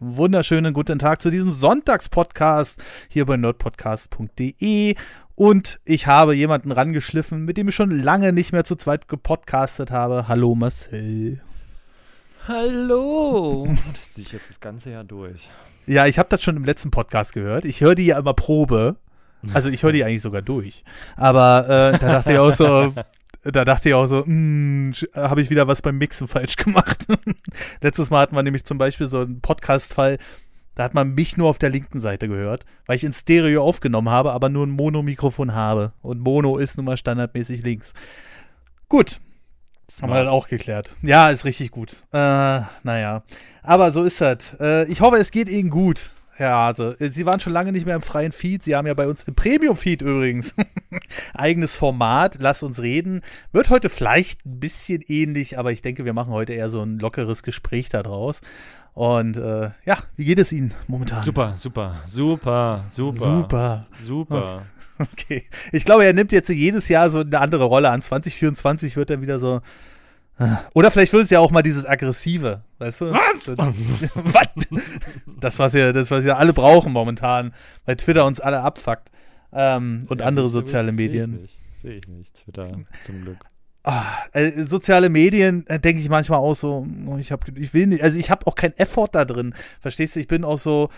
wunderschönen guten Tag zu diesem Sonntagspodcast hier bei nerdpodcast.de. Und ich habe jemanden rangeschliffen, mit dem ich schon lange nicht mehr zu zweit gepodcastet habe. Hallo Marcel. Hallo. Das ziehe ich jetzt das ganze Jahr durch. Ja, ich habe das schon im letzten Podcast gehört. Ich höre die ja immer Probe. Also ich höre die eigentlich sogar durch. Aber äh, da dachte ich auch so, da dachte ich auch so, hm, habe ich wieder was beim Mixen falsch gemacht. Letztes Mal hatten wir nämlich zum Beispiel so einen Podcast-Fall, da hat man mich nur auf der linken Seite gehört, weil ich in Stereo aufgenommen habe, aber nur ein Mono-Mikrofon habe. Und Mono ist nun mal standardmäßig links. Gut. Smart. Haben wir dann auch geklärt. Ja, ist richtig gut. Äh, naja. Aber so ist das. Äh, ich hoffe, es geht Ihnen gut. Herr Hase. Sie waren schon lange nicht mehr im freien Feed. Sie haben ja bei uns im Premium-Feed übrigens eigenes Format. Lass uns reden. Wird heute vielleicht ein bisschen ähnlich, aber ich denke, wir machen heute eher so ein lockeres Gespräch daraus. Und äh, ja, wie geht es Ihnen momentan? Super, super, super, super. Super. Super. Okay. Ich glaube, er nimmt jetzt jedes Jahr so eine andere Rolle an. 2024 wird er wieder so oder vielleicht wird es ja auch mal dieses Aggressive, weißt du? Was? was? Das, was ja, das, was wir alle brauchen momentan, weil Twitter uns alle abfuckt. Ähm, und ja, andere soziale Medien. Sehe ich, nicht, Twitter, zum Glück. Ah, äh, soziale Medien äh, denke ich manchmal auch so, oh, ich habe, ich will nicht, also ich habe auch keinen Effort da drin. Verstehst du? Ich bin auch so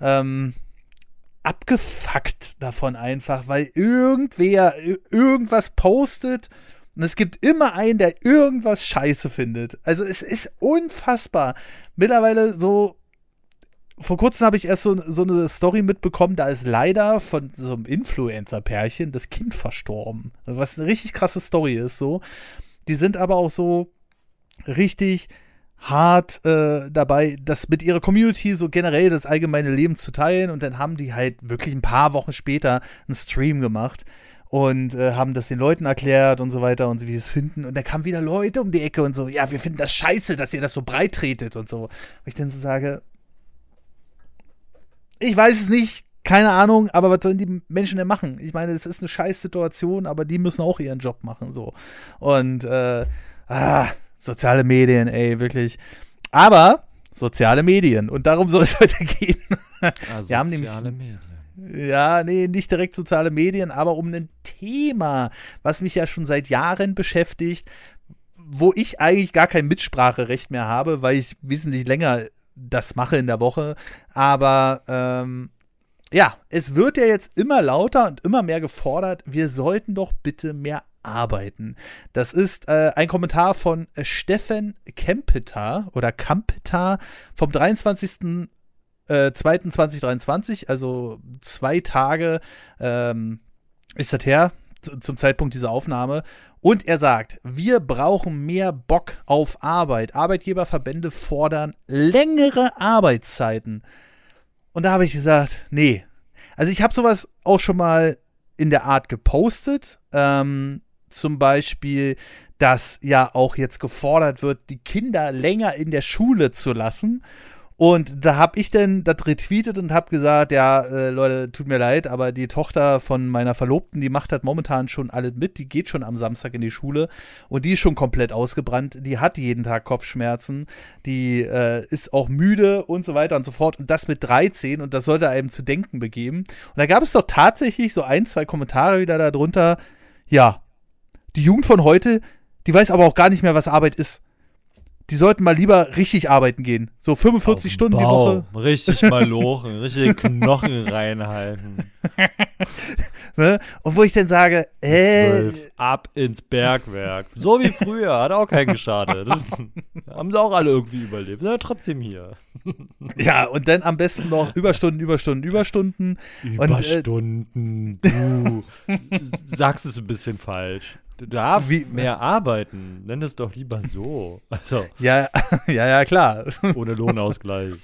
ähm, abgefuckt davon einfach, weil irgendwer irgendwas postet und es gibt immer einen, der irgendwas scheiße findet. Also es ist unfassbar. Mittlerweile so. Vor kurzem habe ich erst so, so eine Story mitbekommen, da ist leider von so einem Influencer-Pärchen das Kind verstorben. Was eine richtig krasse Story ist, so. Die sind aber auch so richtig hart äh, dabei, das mit ihrer Community so generell das allgemeine Leben zu teilen. Und dann haben die halt wirklich ein paar Wochen später einen Stream gemacht und äh, haben das den Leuten erklärt und so weiter und so, wie sie es finden. Und da kamen wieder Leute um die Ecke und so, ja, wir finden das scheiße, dass ihr das so breit tretet und so. Und ich dann so sage, ich weiß es nicht, keine Ahnung, aber was sollen die Menschen denn machen? Ich meine, es ist eine scheiß Situation, aber die müssen auch ihren Job machen, so. Und, äh, ah, soziale Medien, ey, wirklich. Aber soziale Medien. Und darum soll es heute gehen. Ah, wir haben nämlich, Medien. Ja, nee, nicht direkt soziale Medien, aber um ein Thema, was mich ja schon seit Jahren beschäftigt, wo ich eigentlich gar kein Mitspracherecht mehr habe, weil ich wesentlich länger das mache in der Woche. Aber ähm, ja, es wird ja jetzt immer lauter und immer mehr gefordert, wir sollten doch bitte mehr arbeiten. Das ist äh, ein Kommentar von Steffen Kempeter oder Kampeter vom 23 äh, 2.2023, also zwei Tage ähm, ist das her zum Zeitpunkt dieser Aufnahme. Und er sagt, wir brauchen mehr Bock auf Arbeit. Arbeitgeberverbände fordern längere Arbeitszeiten. Und da habe ich gesagt, nee. Also ich habe sowas auch schon mal in der Art gepostet. Ähm, zum Beispiel, dass ja auch jetzt gefordert wird, die Kinder länger in der Schule zu lassen. Und da habe ich dann das retweetet und habe gesagt, ja, äh, Leute, tut mir leid, aber die Tochter von meiner Verlobten, die macht halt momentan schon alles mit, die geht schon am Samstag in die Schule und die ist schon komplett ausgebrannt, die hat jeden Tag Kopfschmerzen, die äh, ist auch müde und so weiter und so fort und das mit 13 und das sollte einem zu denken begeben. Und da gab es doch tatsächlich so ein, zwei Kommentare wieder darunter, ja, die Jugend von heute, die weiß aber auch gar nicht mehr, was Arbeit ist die sollten mal lieber richtig arbeiten gehen. So 45 Stunden Bau. die Woche. Richtig mal lochen, richtige Knochen reinhalten. ne? Und wo ich dann sage, äh, ab ins Bergwerk. So wie früher, hat auch keinen geschadet. haben sie auch alle irgendwie überlebt. Sind ja trotzdem hier. Ja, und dann am besten noch Überstunden, Überstunden, Überstunden. Überstunden, und, äh, du sagst es ein bisschen falsch. Du darfst Wie, mehr arbeiten. Nenn es doch lieber so. Also, ja, ja, ja, klar. Ohne Lohnausgleich.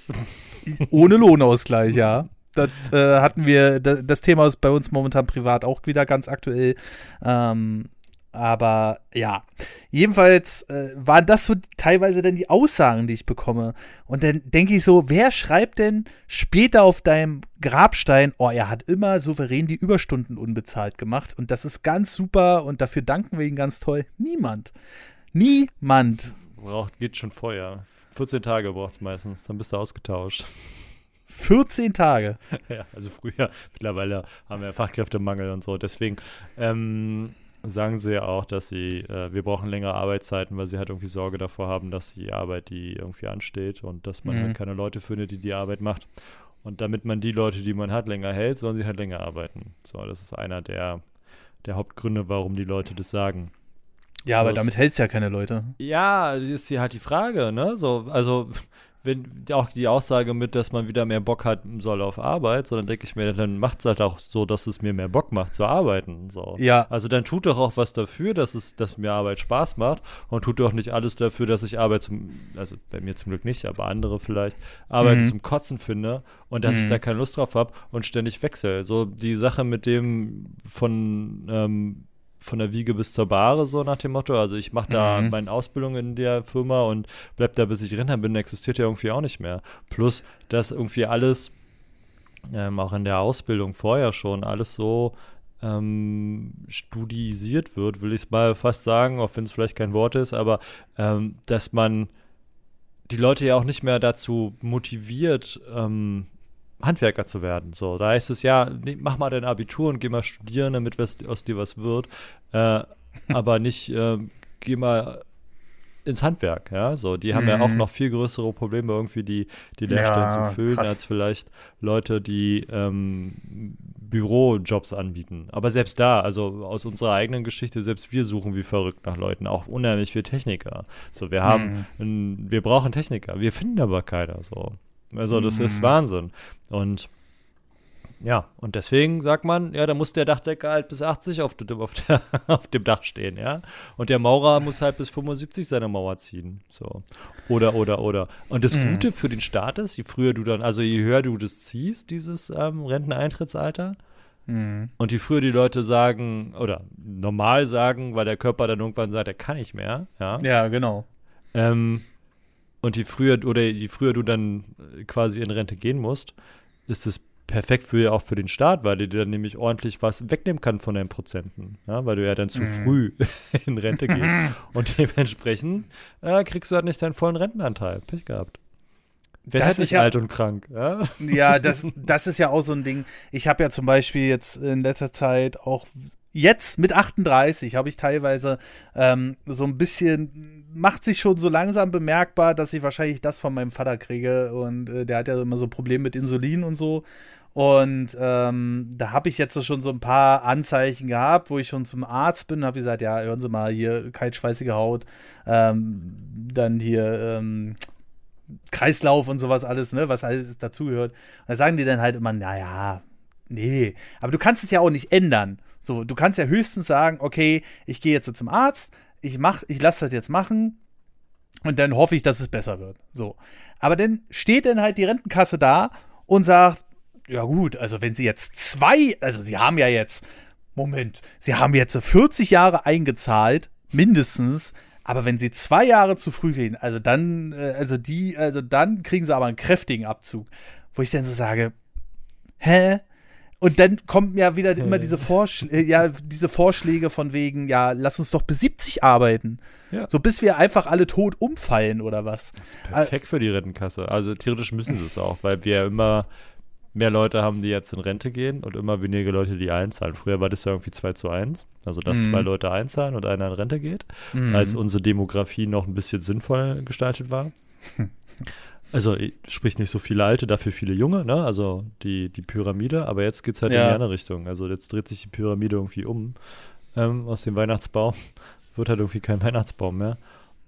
Ohne Lohnausgleich, ja. Das äh, hatten wir, das, das, Thema ist bei uns momentan privat auch wieder ganz aktuell. Ähm, aber ja, jedenfalls äh, waren das so teilweise dann die Aussagen, die ich bekomme. Und dann denke ich so, wer schreibt denn später auf deinem Grabstein, oh, er hat immer souverän die Überstunden unbezahlt gemacht und das ist ganz super und dafür danken wir ihm ganz toll. Niemand. Niemand. Braucht, geht schon Feuer. 14 Tage braucht es meistens, dann bist du ausgetauscht. 14 Tage? ja, also früher, mittlerweile haben wir Fachkräftemangel und so. Deswegen ähm, sagen sie ja auch, dass sie, äh, wir brauchen längere Arbeitszeiten, weil sie halt irgendwie Sorge davor haben, dass die Arbeit, die irgendwie ansteht und dass man halt mhm. halt keine Leute findet, die die Arbeit macht. Und damit man die Leute, die man hat, länger hält, sollen sie halt länger arbeiten. So, das ist einer der, der Hauptgründe, warum die Leute das sagen. Ja, aber damit hältst ja keine Leute. Ja, das ist hier halt die Frage, ne? So, also wenn auch die Aussage mit, dass man wieder mehr Bock hat soll auf Arbeit, sondern denke ich mir, dann macht es halt auch so, dass es mir mehr Bock macht zu arbeiten. So. Ja. Also dann tut doch auch was dafür, dass es, dass mir Arbeit Spaß macht und tut doch nicht alles dafür, dass ich Arbeit zum, also bei mir zum Glück nicht, aber andere vielleicht, Arbeit mhm. zum Kotzen finde und dass mhm. ich da keine Lust drauf habe und ständig wechsle. So die Sache mit dem von ähm, von der Wiege bis zur Bahre, so nach dem Motto. Also ich mache da mhm. meine Ausbildung in der Firma und bleib da, bis ich Rentner bin, existiert ja irgendwie auch nicht mehr. Plus, dass irgendwie alles, ähm, auch in der Ausbildung vorher schon, alles so ähm, studisiert wird, will ich es mal fast sagen, auch wenn es vielleicht kein Wort ist, aber ähm, dass man die Leute ja auch nicht mehr dazu motiviert, ähm, Handwerker zu werden. So, da heißt es ja, nee, mach mal dein Abitur und geh mal studieren, damit was, aus dir was wird. Äh, aber nicht, äh, geh mal ins Handwerk, ja. So, die haben mhm. ja auch mhm. noch viel größere Probleme, irgendwie die, die Lehrstellen ja, zu füllen, krass. als vielleicht Leute, die ähm, Bürojobs anbieten. Aber selbst da, also aus unserer eigenen Geschichte, selbst wir suchen wie verrückt nach Leuten, auch unheimlich viele Techniker. So, wir haben, mhm. ein, wir brauchen Techniker, wir finden aber keiner. So. Also das mhm. ist Wahnsinn. Und ja, und deswegen sagt man, ja, da muss der Dachdecker halt bis 80 auf, dem, auf, der, auf dem Dach stehen, ja. Und der Maurer muss halt bis 75 seine Mauer ziehen. So. Oder, oder, oder. Und das mhm. Gute für den Staat ist, je früher du dann, also je höher du das ziehst, dieses ähm, Renteneintrittsalter, mhm. und je früher die Leute sagen, oder normal sagen, weil der Körper dann irgendwann sagt, er kann nicht mehr, ja. Ja, genau. Ähm, und je früher oder je früher du dann äh, quasi in Rente gehen musst, ist es perfekt für auch für den Staat, weil dir dann nämlich ordentlich was wegnehmen kann von deinen Prozenten, ja, weil du ja dann zu mhm. früh in Rente gehst und dementsprechend äh, kriegst du halt nicht deinen vollen Rentenanteil. Pech gehabt. Wer das ist nicht ja, alt und krank. Ja, ja das, das ist ja auch so ein Ding. Ich habe ja zum Beispiel jetzt in letzter Zeit auch jetzt mit 38 habe ich teilweise ähm, so ein bisschen, macht sich schon so langsam bemerkbar, dass ich wahrscheinlich das von meinem Vater kriege. Und äh, der hat ja immer so Probleme mit Insulin und so. Und ähm, da habe ich jetzt schon so ein paar Anzeichen gehabt, wo ich schon zum Arzt bin und habe gesagt, ja, hören Sie mal, hier kaltschweißige Haut, ähm, dann hier ähm, Kreislauf und sowas alles, ne, was alles dazugehört. Da sagen die dann halt immer, naja, nee, aber du kannst es ja auch nicht ändern. So, du kannst ja höchstens sagen, okay, ich gehe jetzt zum Arzt, ich mach, ich lasse das jetzt machen und dann hoffe ich, dass es besser wird. So. Aber dann steht dann halt die Rentenkasse da und sagt, ja gut, also wenn sie jetzt zwei, also sie haben ja jetzt, Moment, sie haben jetzt 40 Jahre eingezahlt, mindestens, aber wenn sie zwei Jahre zu früh gehen, also dann, äh, also die, also dann kriegen sie aber einen kräftigen Abzug. Wo ich dann so sage, hä? Und dann kommen ja wieder immer diese, Vorschl äh, ja, diese Vorschläge von wegen, ja, lass uns doch bis 70 arbeiten. Ja. So bis wir einfach alle tot umfallen oder was. Das ist perfekt für die Rentenkasse. Also theoretisch müssen sie es auch, weil wir ja immer mehr Leute haben, die jetzt in Rente gehen und immer weniger Leute, die einzahlen. Früher war das ja irgendwie 2 zu 1, also dass mhm. zwei Leute einzahlen und einer in Rente geht, mhm. als unsere Demografie noch ein bisschen sinnvoll gestaltet war. Also sprich nicht so viele Alte, dafür viele Junge, ne? Also die, die Pyramide, aber jetzt geht es halt ja. in die andere Richtung. Also jetzt dreht sich die Pyramide irgendwie um ähm, aus dem Weihnachtsbaum. Wird halt irgendwie kein Weihnachtsbaum mehr.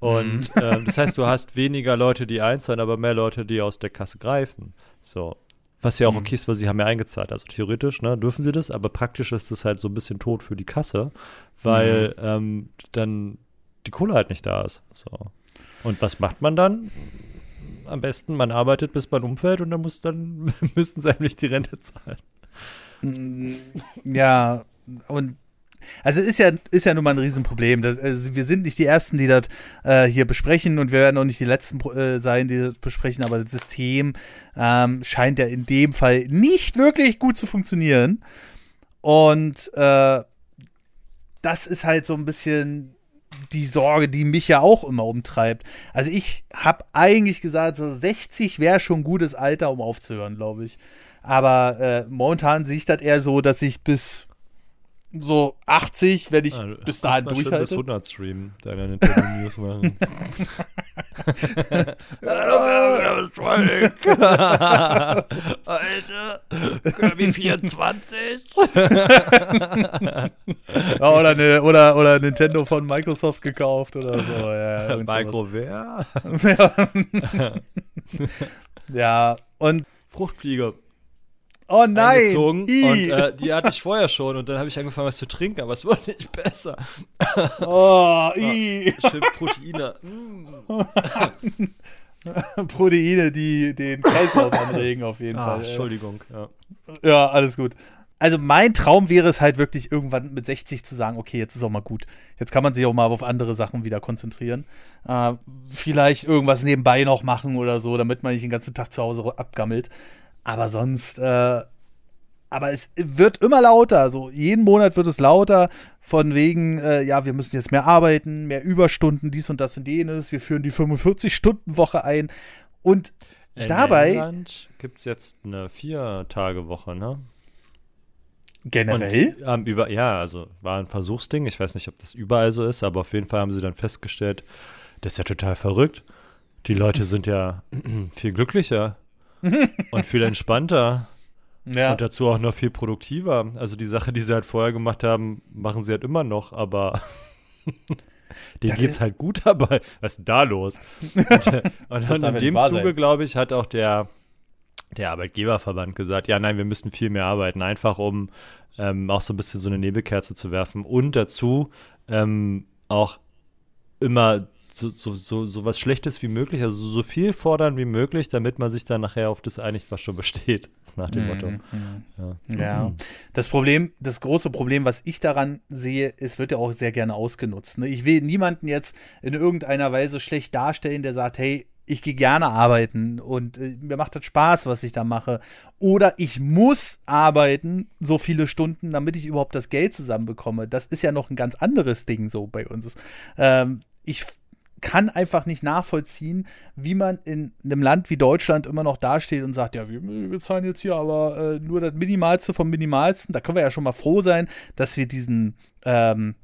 Und mhm. ähm, das heißt, du hast weniger Leute, die einzahlen, aber mehr Leute, die aus der Kasse greifen. So. Was ja auch mhm. okay ist, weil sie haben ja eingezahlt. Also theoretisch ne, dürfen sie das, aber praktisch ist das halt so ein bisschen tot für die Kasse, weil mhm. ähm, dann die Kohle halt nicht da ist. So. Und was macht man dann? Am besten, man arbeitet, bis man umfällt und dann muss dann müssten sie eigentlich die Rente zahlen. Mm, ja, und also ist ja, ist ja nun mal ein Riesenproblem. Das, also wir sind nicht die Ersten, die das äh, hier besprechen und wir werden auch nicht die Letzten äh, sein, die das besprechen, aber das System ähm, scheint ja in dem Fall nicht wirklich gut zu funktionieren. Und äh, das ist halt so ein bisschen die Sorge, die mich ja auch immer umtreibt. Also ich habe eigentlich gesagt, so 60 wäre schon ein gutes Alter, um aufzuhören, glaube ich. Aber äh, momentan sehe ich das eher so, dass ich bis so 80, wenn ich Ah, bis dahin schön bis durchhalte. 100 streamen, deine Nintendo News machen. Alter, Kirby 24. Ja, oder, eine, oder, oder Nintendo von Microsoft gekauft oder so. Ja. Micro wer? ja. ja, und Fruchtfliege oh nein! und äh, die hatte ich vorher schon und dann habe ich angefangen was zu trinken, aber es wurde nicht besser. oh, i. Schön Proteine. Mm. Proteine, die den Kreislauf anregen, auf jeden Ah, Fall. Entschuldigung. Ja. Ja, alles gut. Also mein Traum wäre es halt wirklich irgendwann mit 60 zu sagen, okay, jetzt ist auch mal gut. Jetzt kann man sich auch mal auf andere Sachen wieder konzentrieren. Äh, vielleicht irgendwas nebenbei noch machen oder so, damit man nicht den ganzen Tag zu Hause abgammelt. Aber sonst, äh, aber es wird immer lauter. So jeden Monat wird es lauter. Von wegen, äh, ja, wir müssen jetzt mehr arbeiten, mehr Überstunden, dies und das und jenes. Wir führen die 45-Stunden-Woche ein. Und In Dabei- England gibt es jetzt eine Vier-Tage-Woche, ne? generell, Und, ähm, über, ja, also war ein Versuchsding. Ich weiß nicht, ob das überall so ist, aber auf jeden Fall haben sie dann festgestellt, das ist ja total verrückt. Die Leute sind ja viel glücklicher und viel entspannter ja, und dazu auch noch viel produktiver. Also die Sache, die sie halt vorher gemacht haben, machen sie halt immer noch, aber denen Da geht's ist- halt gut dabei. Was ist denn da los? Und, und ja in dem Zuge, glaube ich, hat auch der, der Arbeitgeberverband gesagt, ja, nein, wir müssen viel mehr arbeiten, einfach um ähm, auch so ein bisschen so eine Nebelkerze zu werfen und dazu ähm, auch immer so, so, so, so was Schlechtes wie möglich, also so viel fordern wie möglich, damit man sich dann nachher auf das einigt, was schon besteht, nach dem Motto. Mhm. Ja. Ja, das Problem, das große Problem, was ich daran sehe, es wird ja auch sehr gerne ausgenutzt. Ne? Ich will niemanden jetzt in irgendeiner Weise schlecht darstellen, der sagt, hey, ich gehe gerne arbeiten und äh, mir macht das Spaß, was ich da mache. Oder ich muss arbeiten, so viele Stunden, damit ich überhaupt das Geld zusammenbekomme. Das ist ja noch ein ganz anderes Ding so bei uns. Ähm, ich kann einfach nicht nachvollziehen, wie man in einem Land wie Deutschland immer noch dasteht und sagt, ja, wir, wir zahlen jetzt hier aber äh, nur das Minimalste vom Minimalsten. Da können wir ja schon mal froh sein, dass wir diesen, ähm,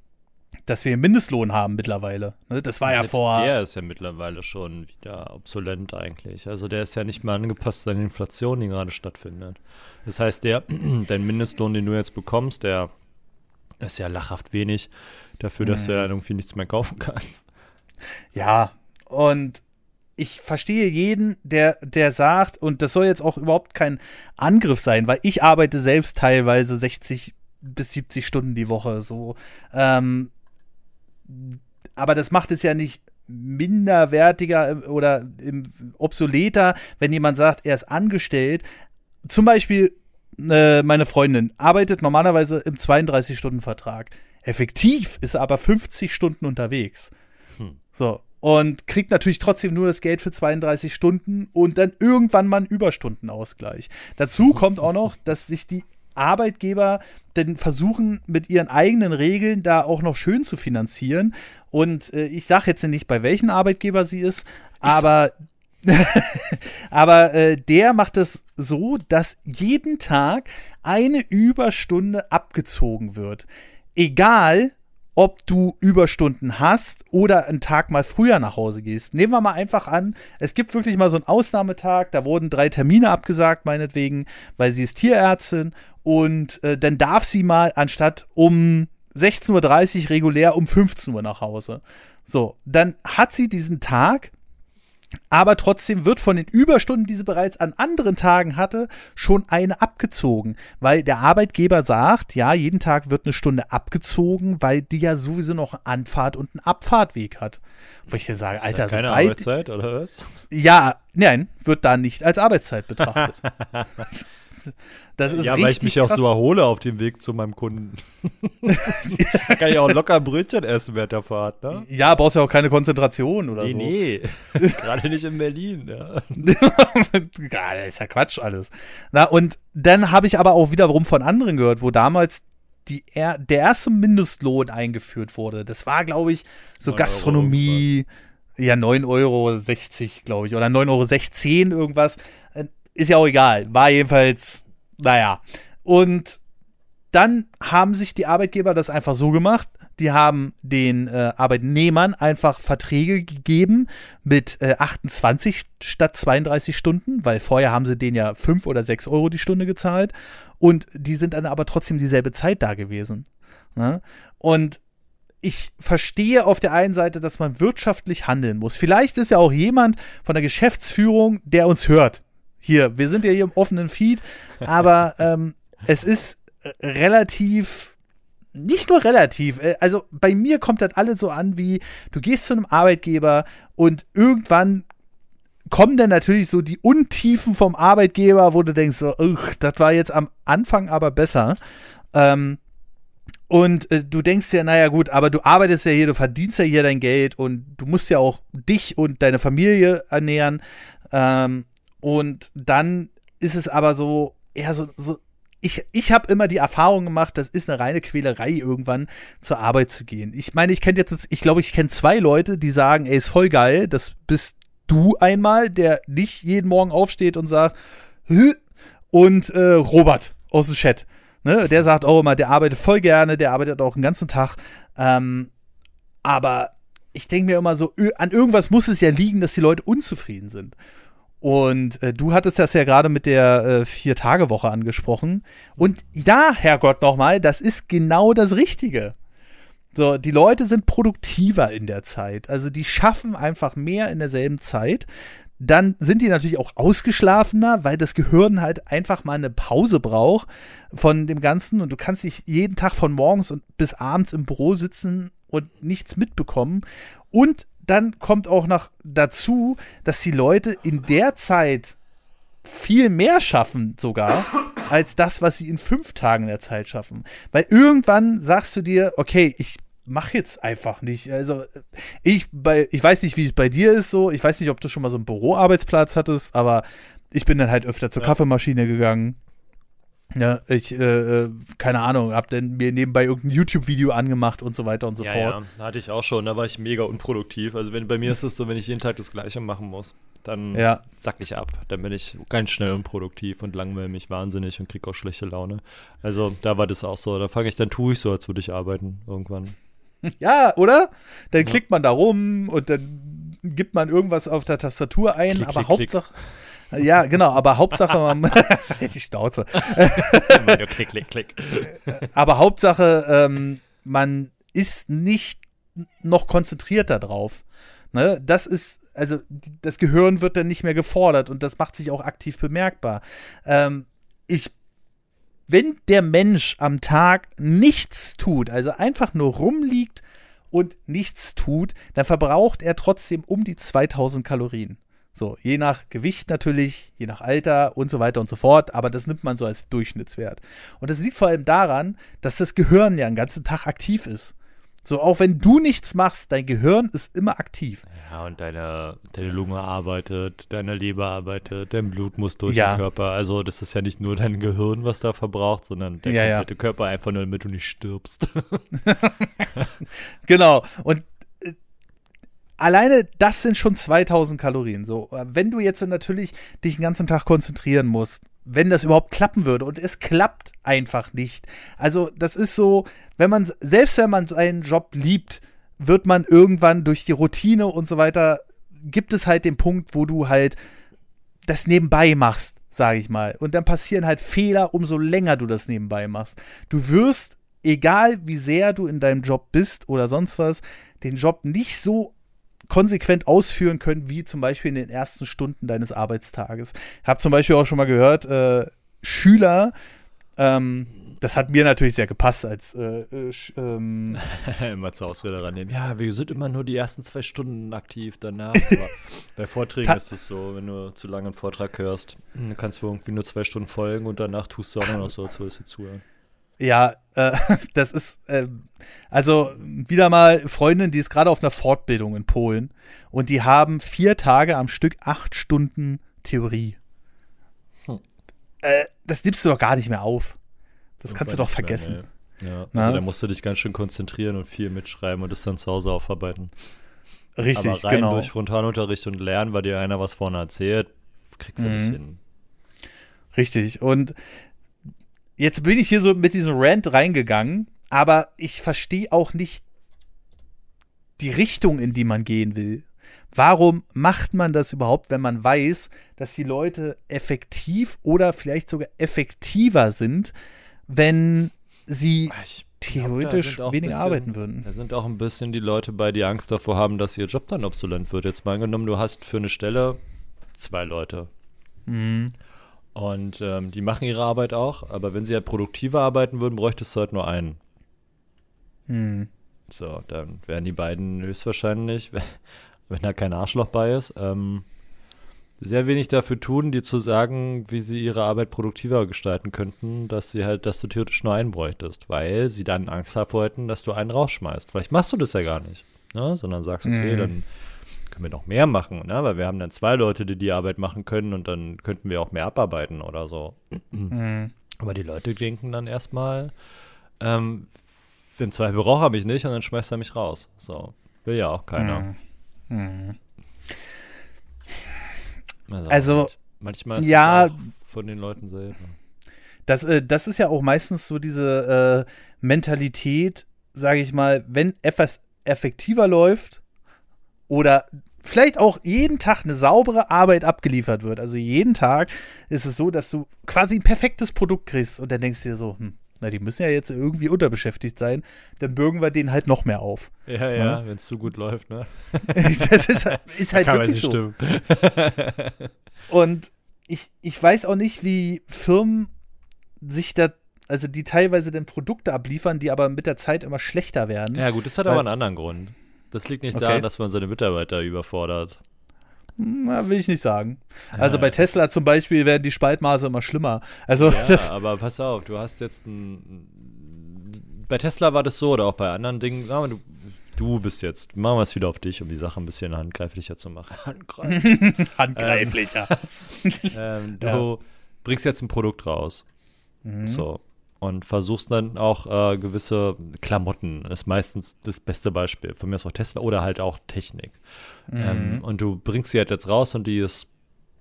dass wir einen Mindestlohn haben mittlerweile. Ne, Das war ja vor. Der ist ja mittlerweile schon wieder obsolent eigentlich. Also der ist ja nicht mehr angepasst an die Inflation, die gerade stattfindet. Das heißt, der, dein Mindestlohn, den du jetzt bekommst, der ist ja lachhaft wenig dafür, dass du ja irgendwie nichts mehr kaufen kannst. Ja, und ich verstehe jeden, der, der sagt, und das soll jetzt auch überhaupt kein Angriff sein, weil ich arbeite selbst teilweise 60 bis 70 Stunden die Woche so. Ähm, aber das macht es ja nicht minderwertiger oder im, obsoleter, wenn jemand sagt, er ist angestellt. Zum Beispiel äh, meine Freundin arbeitet normalerweise im 32-Stunden-Vertrag. Effektiv ist er aber 50 Stunden unterwegs. Hm. So. Und kriegt natürlich trotzdem nur das Geld für 32 Stunden und dann irgendwann mal einen Überstundenausgleich. Dazu kommt auch noch, dass sich die Arbeitgeber denn versuchen, mit ihren eigenen Regeln da auch noch schön zu finanzieren. Und äh, ich sage jetzt nicht, bei welchem Arbeitgeber sie ist, aber, aber äh, der macht es so, dass jeden Tag eine Überstunde abgezogen wird. Egal, ob du Überstunden hast oder einen Tag mal früher nach Hause gehst. Nehmen wir mal einfach an, es gibt wirklich mal so einen Ausnahmetag, da wurden drei Termine abgesagt, meinetwegen, weil sie ist Tierärztin und äh, dann darf sie mal anstatt um 16.30 Uhr regulär um 15 Uhr nach Hause. So, dann hat sie diesen Tag, aber trotzdem wird von den Überstunden, die sie bereits an anderen Tagen hatte, schon eine abgezogen, weil der Arbeitgeber sagt, ja, jeden Tag wird eine Stunde abgezogen, weil die ja sowieso noch einen Anfahrt und einen Abfahrtweg hat. Wo ich dann sage, Ist Alter, keine Arbeitszeit, oder was? ja, nein, wird da nicht als Arbeitszeit betrachtet. Das ist ja, weil ich mich auch krass. so erhole auf dem Weg zu meinem Kunden. da kann ich auch locker Brötchen essen während der Fahrt, ne? Ja, brauchst ja auch keine Konzentration oder Nee, so. nee. Gerade nicht in Berlin, ja. ja, das ist ja Quatsch alles. Na, und dann habe ich aber auch wiederum von anderen gehört, wo damals die er, der erste Mindestlohn eingeführt wurde, das war, glaube ich, so Gastronomie, Euro ja, 9,60 Euro, glaube ich, oder 9,16 Euro irgendwas. Ist ja auch egal. War jedenfalls, naja. Und dann haben sich die Arbeitgeber das einfach so gemacht. Die haben den äh, Arbeitnehmern einfach Verträge gegeben mit äh, 28 statt 32 Stunden, weil vorher haben sie denen ja 5 oder 6 Euro die Stunde gezahlt. Und die sind dann aber trotzdem dieselbe Zeit da gewesen. Ne? Und ich verstehe auf der einen Seite, dass man wirtschaftlich handeln muss. Vielleicht ist ja auch jemand von der Geschäftsführung, der uns hört. Hier, wir sind ja hier im offenen Feed, aber ähm, es ist relativ, nicht nur relativ, äh, also bei mir kommt das alles so an wie, du gehst zu einem Arbeitgeber und irgendwann kommen dann natürlich so die Untiefen vom Arbeitgeber, wo du denkst so, das war jetzt am Anfang aber besser. Ähm, und äh, du denkst ja, naja gut, aber du arbeitest ja hier, du verdienst ja hier dein Geld und du musst ja auch dich und deine Familie ernähren. Ähm, und dann ist es aber so, eher so, so ich, ich habe immer die Erfahrung gemacht, das ist eine reine Quälerei, irgendwann zur Arbeit zu gehen. Ich meine, ich kenne jetzt, ich glaube, ich kenne zwei Leute, die sagen, ey, ist voll geil, das bist du einmal, der nicht jeden Morgen aufsteht und sagt, Hü! und äh, Robert aus dem Chat. Ne, der sagt auch immer, der arbeitet voll gerne, der arbeitet auch den ganzen Tag. Ähm, aber ich denke mir immer so, an irgendwas muss es ja liegen, dass die Leute unzufrieden sind. Und äh, du hattest das ja gerade mit der äh, Vier-Tage-Woche angesprochen. Und ja, Herrgott nochmal, das ist genau das Richtige. So, die Leute sind produktiver in der Zeit. Also die schaffen einfach mehr in derselben Zeit. Dann sind die natürlich auch ausgeschlafener, weil das Gehirn halt einfach mal eine Pause braucht von dem Ganzen. Und du kannst nicht jeden Tag von morgens und bis abends im Büro sitzen und nichts mitbekommen. Und dann kommt auch noch dazu, dass die Leute in der Zeit viel mehr schaffen sogar, als das, was sie in fünf Tagen der Zeit schaffen. Weil irgendwann sagst du dir, okay, ich mach jetzt einfach nicht. Also ich bei, ich weiß nicht, wie es bei dir ist so. Ich weiß nicht, ob du schon mal so einen Büroarbeitsplatz hattest, aber ich bin dann halt öfter zur ja. Kaffeemaschine gegangen. Ja, ich, äh, äh, keine Ahnung, hab dann mir nebenbei irgendein YouTube-Video angemacht und so weiter und so ja, fort. Ja, hatte ich auch schon, da war ich mega unproduktiv. Also wenn bei mir ist es so, wenn ich jeden Tag das Gleiche machen muss, dann ja. zack ich ab. Dann bin ich ganz schnell unproduktiv und langweile mich wahnsinnig und krieg auch schlechte Laune. Also da war das auch so. Da fange ich, dann tue ich so, als würde ich arbeiten irgendwann. Ja, oder? Dann ja. klickt man da rum und dann gibt man irgendwas auf der Tastatur ein, klick, aber klick, Hauptsache. Klick. Ja, genau, aber Hauptsache, man, die Schnauze. klick, klick, klick. aber Hauptsache, ähm, man ist nicht noch konzentrierter drauf. Ne? Das ist, also das Gehirn wird dann nicht mehr gefordert und das macht sich auch aktiv bemerkbar. Ähm, ich wenn der Mensch am Tag nichts tut, also einfach nur rumliegt und nichts tut, dann verbraucht er trotzdem um die 2000 Kalorien. So, je nach Gewicht natürlich, je nach Alter und so weiter und so fort, aber das nimmt man so als Durchschnittswert. Und das liegt vor allem daran, dass das Gehirn ja den ganzen Tag aktiv ist. So, auch wenn du nichts machst, dein Gehirn ist immer aktiv. Ja, und deine, deine Lunge arbeitet, deine Leber arbeitet, dein Blut muss durch ja. den Körper. Also, das ist ja nicht nur dein Gehirn, was da verbraucht, sondern der ja, komplette ja. Körper einfach nur, damit du nicht stirbst. genau. Und alleine das sind schon 2000 Kalorien. So, wenn du jetzt natürlich dich den ganzen Tag konzentrieren musst, wenn das überhaupt klappen würde und es klappt einfach nicht. Also, das ist so, wenn man selbst wenn man seinen Job liebt, wird man irgendwann durch die Routine und so weiter gibt es halt den Punkt, wo du halt das nebenbei machst, sage ich mal. Und dann passieren halt Fehler, umso länger du das nebenbei machst. Du wirst, egal wie sehr du in deinem Job bist oder sonst was, den Job nicht so konsequent ausführen können, wie zum Beispiel in den ersten Stunden deines Arbeitstages. Ich habe zum Beispiel auch schon mal gehört, äh, Schüler, ähm, das hat mir natürlich sehr gepasst als äh, äh, ähm immer zur Ausrede rannehmen. Ja, wir sind immer nur die ersten zwei Stunden aktiv danach. Aber bei Vorträgen ist es so, wenn du zu lange einen Vortrag hörst, kannst du irgendwie nur zwei Stunden folgen und danach tust du auch noch so, als würdest du zuhören. Ja, äh, das ist äh, also wieder mal Freundin, die ist gerade auf einer Fortbildung in Polen und die haben vier Tage am Stück acht Stunden Theorie. Hm. Äh, das nimmst du doch gar nicht mehr auf. Das kannst du doch vergessen. Mehr, Ja, also da musst du dich ganz schön konzentrieren und viel mitschreiben und es dann zu Hause aufarbeiten. Richtig, Aber rein genau. durch Frontalunterricht und Lernen, weil dir einer was vorne erzählt, kriegst du Mhm. nicht hin. Richtig. Und jetzt bin ich hier so mit diesem Rant reingegangen, aber ich verstehe auch nicht die Richtung, in die man gehen will. Warum macht man das überhaupt, wenn man weiß, dass die Leute effektiv oder vielleicht sogar effektiver sind, wenn sie Ich theoretisch ein weniger bisschen- arbeiten würden? Da sind auch ein bisschen die Leute bei, die Angst davor haben, dass ihr Job dann obsolet wird. Jetzt mal angenommen, du hast für eine Stelle zwei Leute. Mhm. Und ähm, die machen ihre Arbeit auch, aber wenn sie halt produktiver arbeiten würden, bräuchtest du halt nur einen. Mhm. So, dann wären die beiden höchstwahrscheinlich, wenn, wenn da kein Arschloch bei ist, ähm, sehr wenig dafür tun, dir zu sagen, wie sie ihre Arbeit produktiver gestalten könnten, dass sie halt, dass du theoretisch nur einen bräuchtest, weil sie dann Angst davor hätten, dass du einen rausschmeißt. Vielleicht machst du das ja gar nicht, ne? sondern sagst, okay, Mhm. dann können wir noch mehr machen, ne? weil wir haben dann zwei Leute, die die Arbeit machen können und dann könnten wir auch mehr abarbeiten oder so. Mhm. Aber die Leute denken dann erstmal, ähm, im Zweifel braucht er mich nicht und dann schmeißt er mich raus. So, will ja auch keiner. Mhm. Mhm. Also, manchmal ist ja. es von den Leuten selber. Das, äh, das ist ja auch meistens so diese äh, Mentalität, sage ich mal, wenn etwas effektiver läuft oder vielleicht auch jeden Tag eine saubere Arbeit abgeliefert wird. Also jeden Tag ist es so, dass du quasi ein perfektes Produkt kriegst und dann denkst du dir so, hm, na, die müssen ja jetzt irgendwie unterbeschäftigt sein, dann bürgen wir den halt noch mehr auf. Ja, ja, wenn es zu gut läuft, ne? das ist, ist halt wirklich so. stimmen. Und ich, ich weiß auch nicht, wie Firmen sich da, also die teilweise dann Produkte abliefern, die aber mit der Zeit immer schlechter werden. ja, gut, das hat aber einen anderen Grund. Das liegt nicht Okay. daran, dass man seine Mitarbeiter überfordert. Na, will ich nicht sagen. Also Ja, bei Tesla zum Beispiel werden die Spaltmaße immer schlimmer. Also Ja, aber pass auf, du hast jetzt ein. Bei Tesla war das so oder auch bei anderen Dingen. Du, du bist jetzt, machen wir es wieder auf dich, um die Sache ein bisschen handgreiflicher zu machen. Handgreif. handgreiflicher. ähm, du Ja. bringst jetzt ein Produkt raus. Mhm. So. Und versuchst dann auch äh, gewisse Klamotten, ist meistens das beste Beispiel. Von mir ist auch Tesla oder halt auch Technik. Ähm, und du bringst sie halt jetzt raus und die ist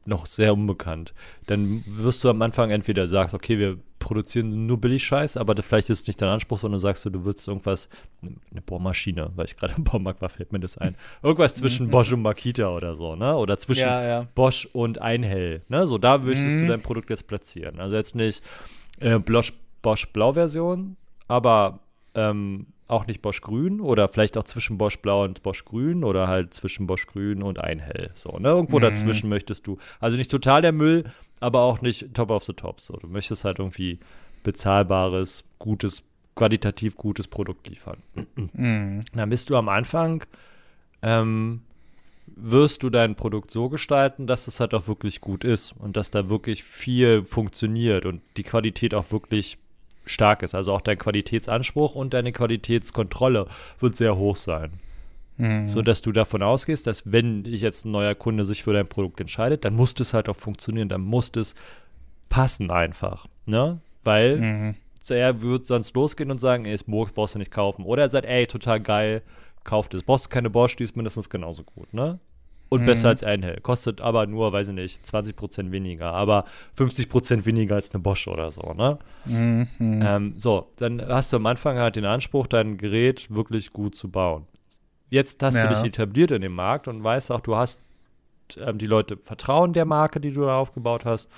noch sehr unbekannt. Dann wirst du am Anfang entweder sagst, okay, wir produzieren nur Billig-Scheiß, aber das, vielleicht ist es nicht dein Anspruch, sondern du sagst, du, du willst irgendwas, eine Bohrmaschine, weil ich gerade im Baumarkt war, fällt mir das ein. Irgendwas zwischen Bosch und Makita oder so, ne? Oder zwischen Ja, ja. Bosch und Einhell, ne? So, da möchtest du Mhm. dein Produkt jetzt platzieren. Also jetzt nicht äh, Bosch, Bosch Blau-Version, aber ähm, auch nicht Bosch Grün oder vielleicht auch zwischen Bosch Blau und Bosch Grün oder halt zwischen Bosch Grün und Einhell. So, ne? Irgendwo Mhm. dazwischen möchtest du. Also nicht total der Müll, aber auch nicht top of the top. So, du möchtest halt irgendwie bezahlbares, gutes, qualitativ gutes Produkt liefern. Mhm. Dann bist du am Anfang, ähm, wirst du dein Produkt so gestalten, dass es halt auch wirklich gut ist und dass da wirklich viel funktioniert und die Qualität auch wirklich stark ist. Also auch dein Qualitätsanspruch und deine Qualitätskontrolle wird sehr hoch sein. Mhm. So dass du davon ausgehst, dass wenn ich jetzt ein neuer Kunde sich für dein Produkt entscheidet, dann muss es halt auch funktionieren, dann muss es passen einfach. Ne? Weil Mhm. er wird sonst losgehen und sagen, ey, ist Murks, brauchst du nicht kaufen. Oder er sagt, ey, total geil, kauft es. Brauchst du keine Bosch, die ist mindestens genauso gut, ne? Und Mhm. besser als Einhell. Kostet aber nur, weiß ich nicht, 20% weniger, aber 50% weniger als eine Bosch oder so, ne? Mhm. Ähm, so, dann hast du am Anfang halt den Anspruch, dein Gerät wirklich gut zu bauen. Jetzt hast Ja. du dich etabliert in dem Markt und weißt auch, du hast ähm, die Leute vertrauen der Marke, die du da aufgebaut hast.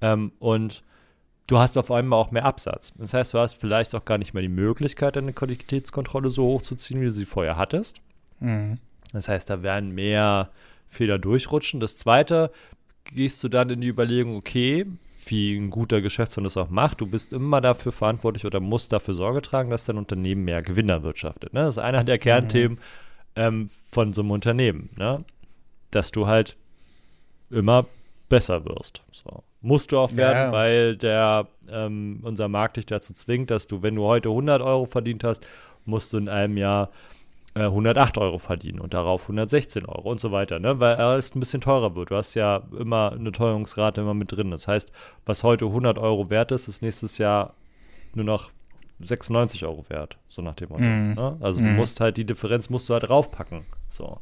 Ähm, und du hast auf einmal auch mehr Absatz. Das heißt, du hast vielleicht auch gar nicht mehr die Möglichkeit, deine Qualitätskontrolle so hochzuziehen, wie du sie vorher hattest. Mhm. Das heißt, da werden mehr Fehler durchrutschen. Das zweite, gehst du dann in die Überlegung, okay, wie ein guter Geschäftsmann das auch macht, du bist immer dafür verantwortlich oder musst dafür Sorge tragen, dass dein Unternehmen mehr Gewinn erwirtschaftet. Ne? Das ist einer der Kernthemen ähm, von so einem Unternehmen, ne? dass du halt immer besser wirst. So. Musst du auch werden, Ja. weil der ähm, unser Markt dich dazu zwingt, dass du, wenn du heute 100 Euro verdient hast, musst du in einem Jahr äh, 108 Euro verdienen und darauf 116 Euro und so weiter, ne? weil alles ein bisschen teurer wird. Du hast ja immer eine Teuerungsrate immer mit drin. Das heißt, was heute 100 Euro wert ist, ist nächstes Jahr nur noch 96 Euro wert, so nach dem Motto. Mhm. Ne? Also mhm. du musst halt, die Differenz musst du halt draufpacken. So.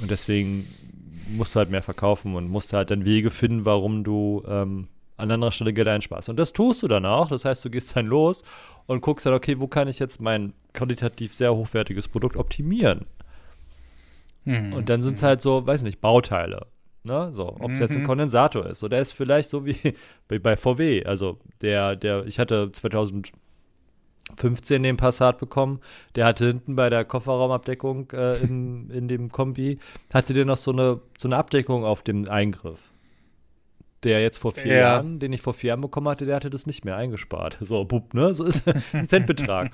Und deswegen musst du halt mehr verkaufen und musst halt dann Wege finden, warum du ähm, an anderer Stelle Geld einsparst. Und das tust du dann auch. Das heißt, du gehst dann los und guckst dann, okay, wo kann ich jetzt mein qualitativ sehr hochwertiges Produkt optimieren? Mhm. Und dann sind es halt so, weiß nicht, Bauteile. Ne? So, ob es mhm. jetzt ein mhm. Kondensator ist oder ist vielleicht so wie bei VW. Also der, der, ich hatte 2015 den Passat bekommen, der hatte hinten bei der Kofferraumabdeckung äh, in, in dem Kombi, hatte der noch so eine, so eine Abdeckung auf dem Eingriff. Der jetzt vor vier ja. Jahren, den ich vor vier Jahren bekommen hatte, der hatte das nicht mehr eingespart. So, bup, ne? So ist ein Centbetrag.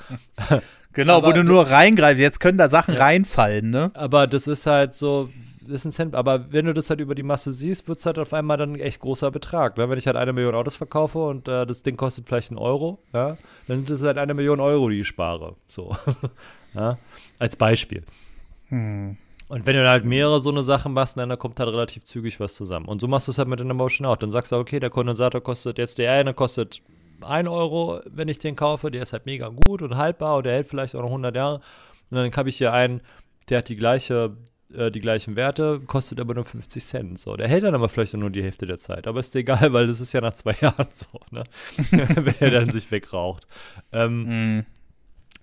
genau, aber, wo du nur reingreifst. Jetzt können da Sachen ja. reinfallen, ne? Aber das ist halt so, ist ein Cent, aber wenn du das halt über die Masse siehst, wird es halt auf einmal dann ein echt großer Betrag. Ne? Wenn ich halt eine Million Autos verkaufe und äh, das Ding kostet vielleicht einen Euro, ja, dann sind es halt eine Million Euro, die ich spare. So. ja? Als Beispiel. Hm. Und wenn du halt mehrere so eine Sachen machst, dann kommt halt relativ zügig was zusammen. Und so machst du es halt mit der Motion auch. Dann sagst du, okay, der Kondensator kostet jetzt, der eine kostet 1 Euro, wenn ich den kaufe, der ist halt mega gut und haltbar und der hält vielleicht auch noch 100 Jahre. Und dann habe ich hier einen, der hat die gleiche äh, die gleichen Werte, kostet aber nur 50 Cent. So, der hält dann aber vielleicht nur die Hälfte der Zeit. Aber ist egal, weil das ist ja nach zwei Jahren so, ne? Wenn er dann sich wegraucht. Ähm, mm.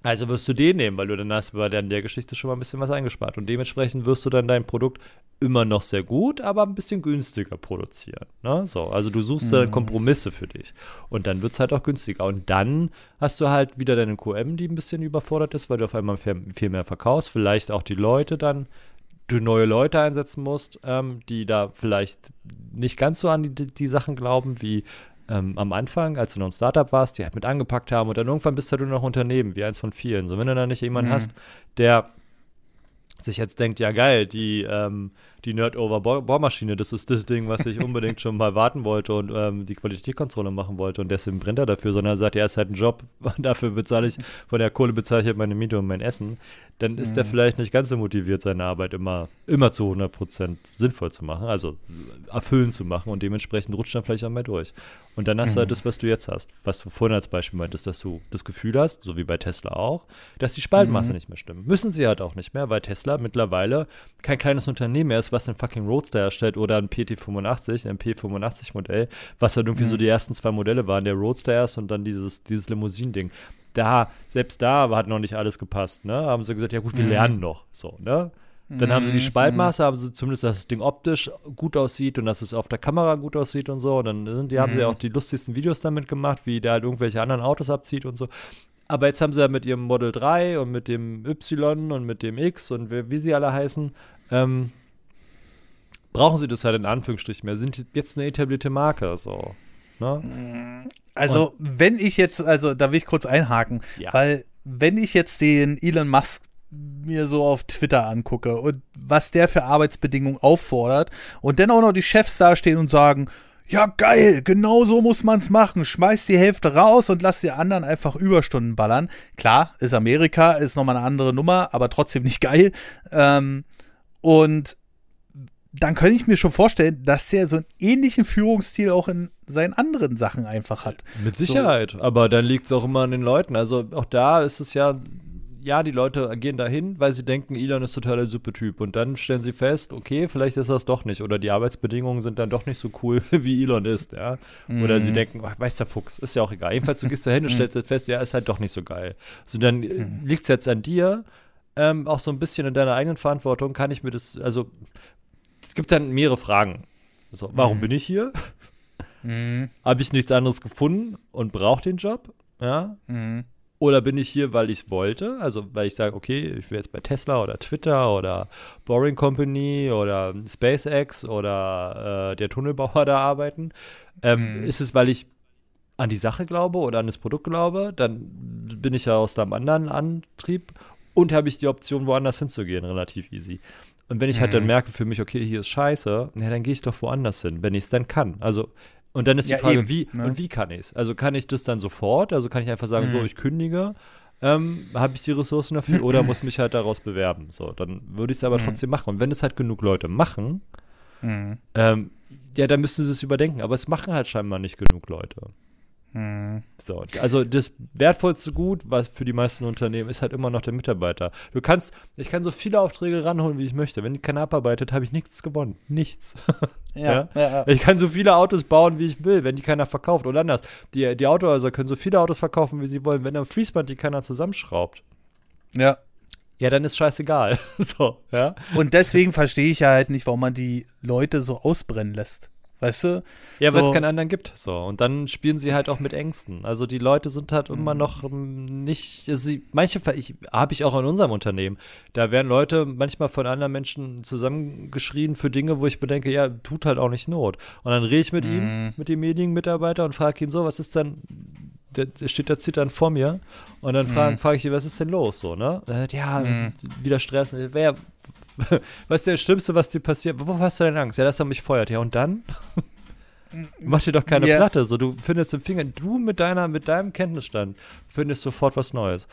Also wirst du den nehmen, weil du dann hast bei der, der Geschichte schon mal ein bisschen was eingespart. Und dementsprechend wirst du dann dein Produkt immer noch sehr gut, aber ein bisschen günstiger produzieren. Ne? So, also du suchst mhm. dann Kompromisse für dich. Und dann wird es halt auch günstiger. Und dann hast du halt wieder deine QM, die ein bisschen überfordert ist, weil du auf einmal viel mehr verkaufst. Vielleicht auch die Leute dann du neue Leute einsetzen musst, ähm, die da vielleicht nicht ganz so an die, die Sachen glauben, wie ähm, am Anfang, als du noch ein Startup warst, die halt mit angepackt haben und dann irgendwann bist du noch Unternehmen, wie eins von vielen. So, wenn du dann nicht jemanden mhm. hast, der sich jetzt denkt, ja geil, die, ähm, die Nerd-Over-Bohrmaschine, das ist das Ding, was ich unbedingt schon mal warten wollte und ähm, die Qualitätskontrolle machen wollte und deswegen brennt er dafür, sondern er sagt, ja, ist halt ein Job, dafür bezahle ich, von der Kohle bezahle ich halt meine Miete und mein Essen dann ist mhm. er vielleicht nicht ganz so motiviert, seine Arbeit immer, immer zu 100% sinnvoll zu machen, also erfüllend zu machen und dementsprechend rutscht dann vielleicht auch mehr durch. Und dann hast mhm. du halt mhm. das, was du jetzt hast, was du vorhin als Beispiel meintest, dass du das Gefühl hast, so wie bei Tesla auch, dass die Spaltmasse mhm. nicht mehr stimmt. Müssen sie halt auch nicht mehr, weil Tesla mittlerweile kein kleines Unternehmen mehr ist, was einen fucking Roadster erstellt oder ein PT85, ein P85-Modell, was halt irgendwie so mhm. die ersten zwei Modelle waren, der Roadster erst und dann dieses, dieses Limousinen-Ding da, selbst da hat noch nicht alles gepasst, ne? Haben sie gesagt, ja gut, wir mhm. lernen noch, so, ne? Dann haben sie die mhm. Spaltmaße, haben sie zumindest, dass das Ding optisch gut aussieht und dass es auf der Kamera gut aussieht und so. Und dann sind, die, haben sie mhm. auch die lustigsten Videos damit gemacht, wie der halt irgendwelche anderen Autos abzieht und so. Aber jetzt haben sie ja mit ihrem Model 3 und mit dem Y und mit dem X und wie, wie sie alle heißen, ähm, brauchen sie das halt in Anführungsstrichen mehr. Sind jetzt eine etablierte Marke, so. Ne? Also, Und, wenn ich jetzt, also da will ich kurz einhaken, ja. weil wenn ich jetzt den Elon Musk mir so auf Twitter angucke und was der für Arbeitsbedingungen auffordert und dann auch noch die Chefs dastehen und sagen, ja geil, genau so muss man's machen. Schmeiß die Hälfte raus und lass die anderen einfach Überstunden ballern. Klar, ist Amerika, ist nochmal eine andere Nummer, aber trotzdem nicht geil. Ähm, und dann könnte ich mir schon vorstellen, dass der so einen ähnlichen Führungsstil auch in seinen anderen Sachen einfach hat. Mit Sicherheit, so. aber dann liegt es auch immer an den Leuten. Also auch da ist es ja, ja, die Leute gehen dahin, weil sie denken, Elon ist total der super Typ. Und dann stellen sie fest, okay, vielleicht ist das doch nicht. Oder die Arbeitsbedingungen sind dann doch nicht so cool, wie Elon ist, ja. Oder mhm. sie denken, ach, weiß der Fuchs, ist ja auch egal. Jedenfalls, du gehst da hin und mhm. stellst fest, ja, ist halt doch nicht so geil. So, dann mhm. liegt es jetzt an dir, ähm, auch so ein bisschen in deiner eigenen Verantwortung, kann ich mir das, also es gibt dann mehrere Fragen. So, warum mhm. bin ich hier? Mhm. Habe ich nichts anderes gefunden und brauche den Job? Ja. Mhm. Oder bin ich hier, weil ich es wollte? Also, weil ich sage, okay, ich will jetzt bei Tesla oder Twitter oder Boring Company oder SpaceX oder äh, der Tunnelbauer da arbeiten. Ähm, mhm. Ist es, weil ich an die Sache glaube oder an das Produkt glaube? Dann bin ich ja aus einem anderen Antrieb und habe ich die Option, woanders hinzugehen, relativ easy. Und wenn ich halt dann mhm. merke für mich, okay, hier ist scheiße, ja, dann gehe ich doch woanders hin, wenn ich es dann kann. Also, und dann ist die ja, Frage, eben, wie ne? und wie kann ich es? Also kann ich das dann sofort? Also kann ich einfach sagen, mhm. so, ich kündige, ähm, habe ich die Ressourcen dafür oder muss mich halt daraus bewerben? So, dann würde ich es aber mhm. trotzdem machen. Und wenn es halt genug Leute machen, mhm. ähm, ja, dann müssen sie es überdenken. Aber es machen halt scheinbar nicht genug Leute. Hm. So, also das wertvollste Gut, was für die meisten Unternehmen ist halt immer noch der Mitarbeiter. Du kannst, ich kann so viele Aufträge ranholen, wie ich möchte. Wenn keiner abarbeitet, habe ich nichts gewonnen. Nichts. Ja, ja? ja, Ich kann so viele Autos bauen, wie ich will, wenn die keiner verkauft. Oder anders, die, die Autohäuser können so viele Autos verkaufen, wie sie wollen, wenn am Fließband die keiner zusammenschraubt. Ja. Ja, dann ist scheißegal. so, ja. Und deswegen verstehe ich ja halt nicht, warum man die Leute so ausbrennen lässt. Weißt du? Ja, weil es keinen anderen gibt. So. Und dann spielen sie halt auch mit Ängsten. Also die Leute sind halt immer mhm. noch ähm, nicht. Also manche habe ich auch in unserem Unternehmen. Da werden Leute manchmal von anderen Menschen zusammengeschrien für Dinge, wo ich bedenke, ja, tut halt auch nicht Not. Und dann rede ich mit mhm. ihm, mit dem Medienmitarbeiter und frage ihn so, was ist denn. Der, der steht da zitternd vor mir und dann frage mhm. frag ich ihn, was ist denn los? So, ne? Er sagt, ja, mhm. wieder Stress. Wer, was ist das Schlimmste, was dir passiert? Wovor hast du denn Angst? Ja, dass er mich feuert. Ja, und dann? Mach dir doch keine yeah. Platte. So, du findest im Finger, du mit deiner, mit deinem Kenntnisstand findest sofort was Neues.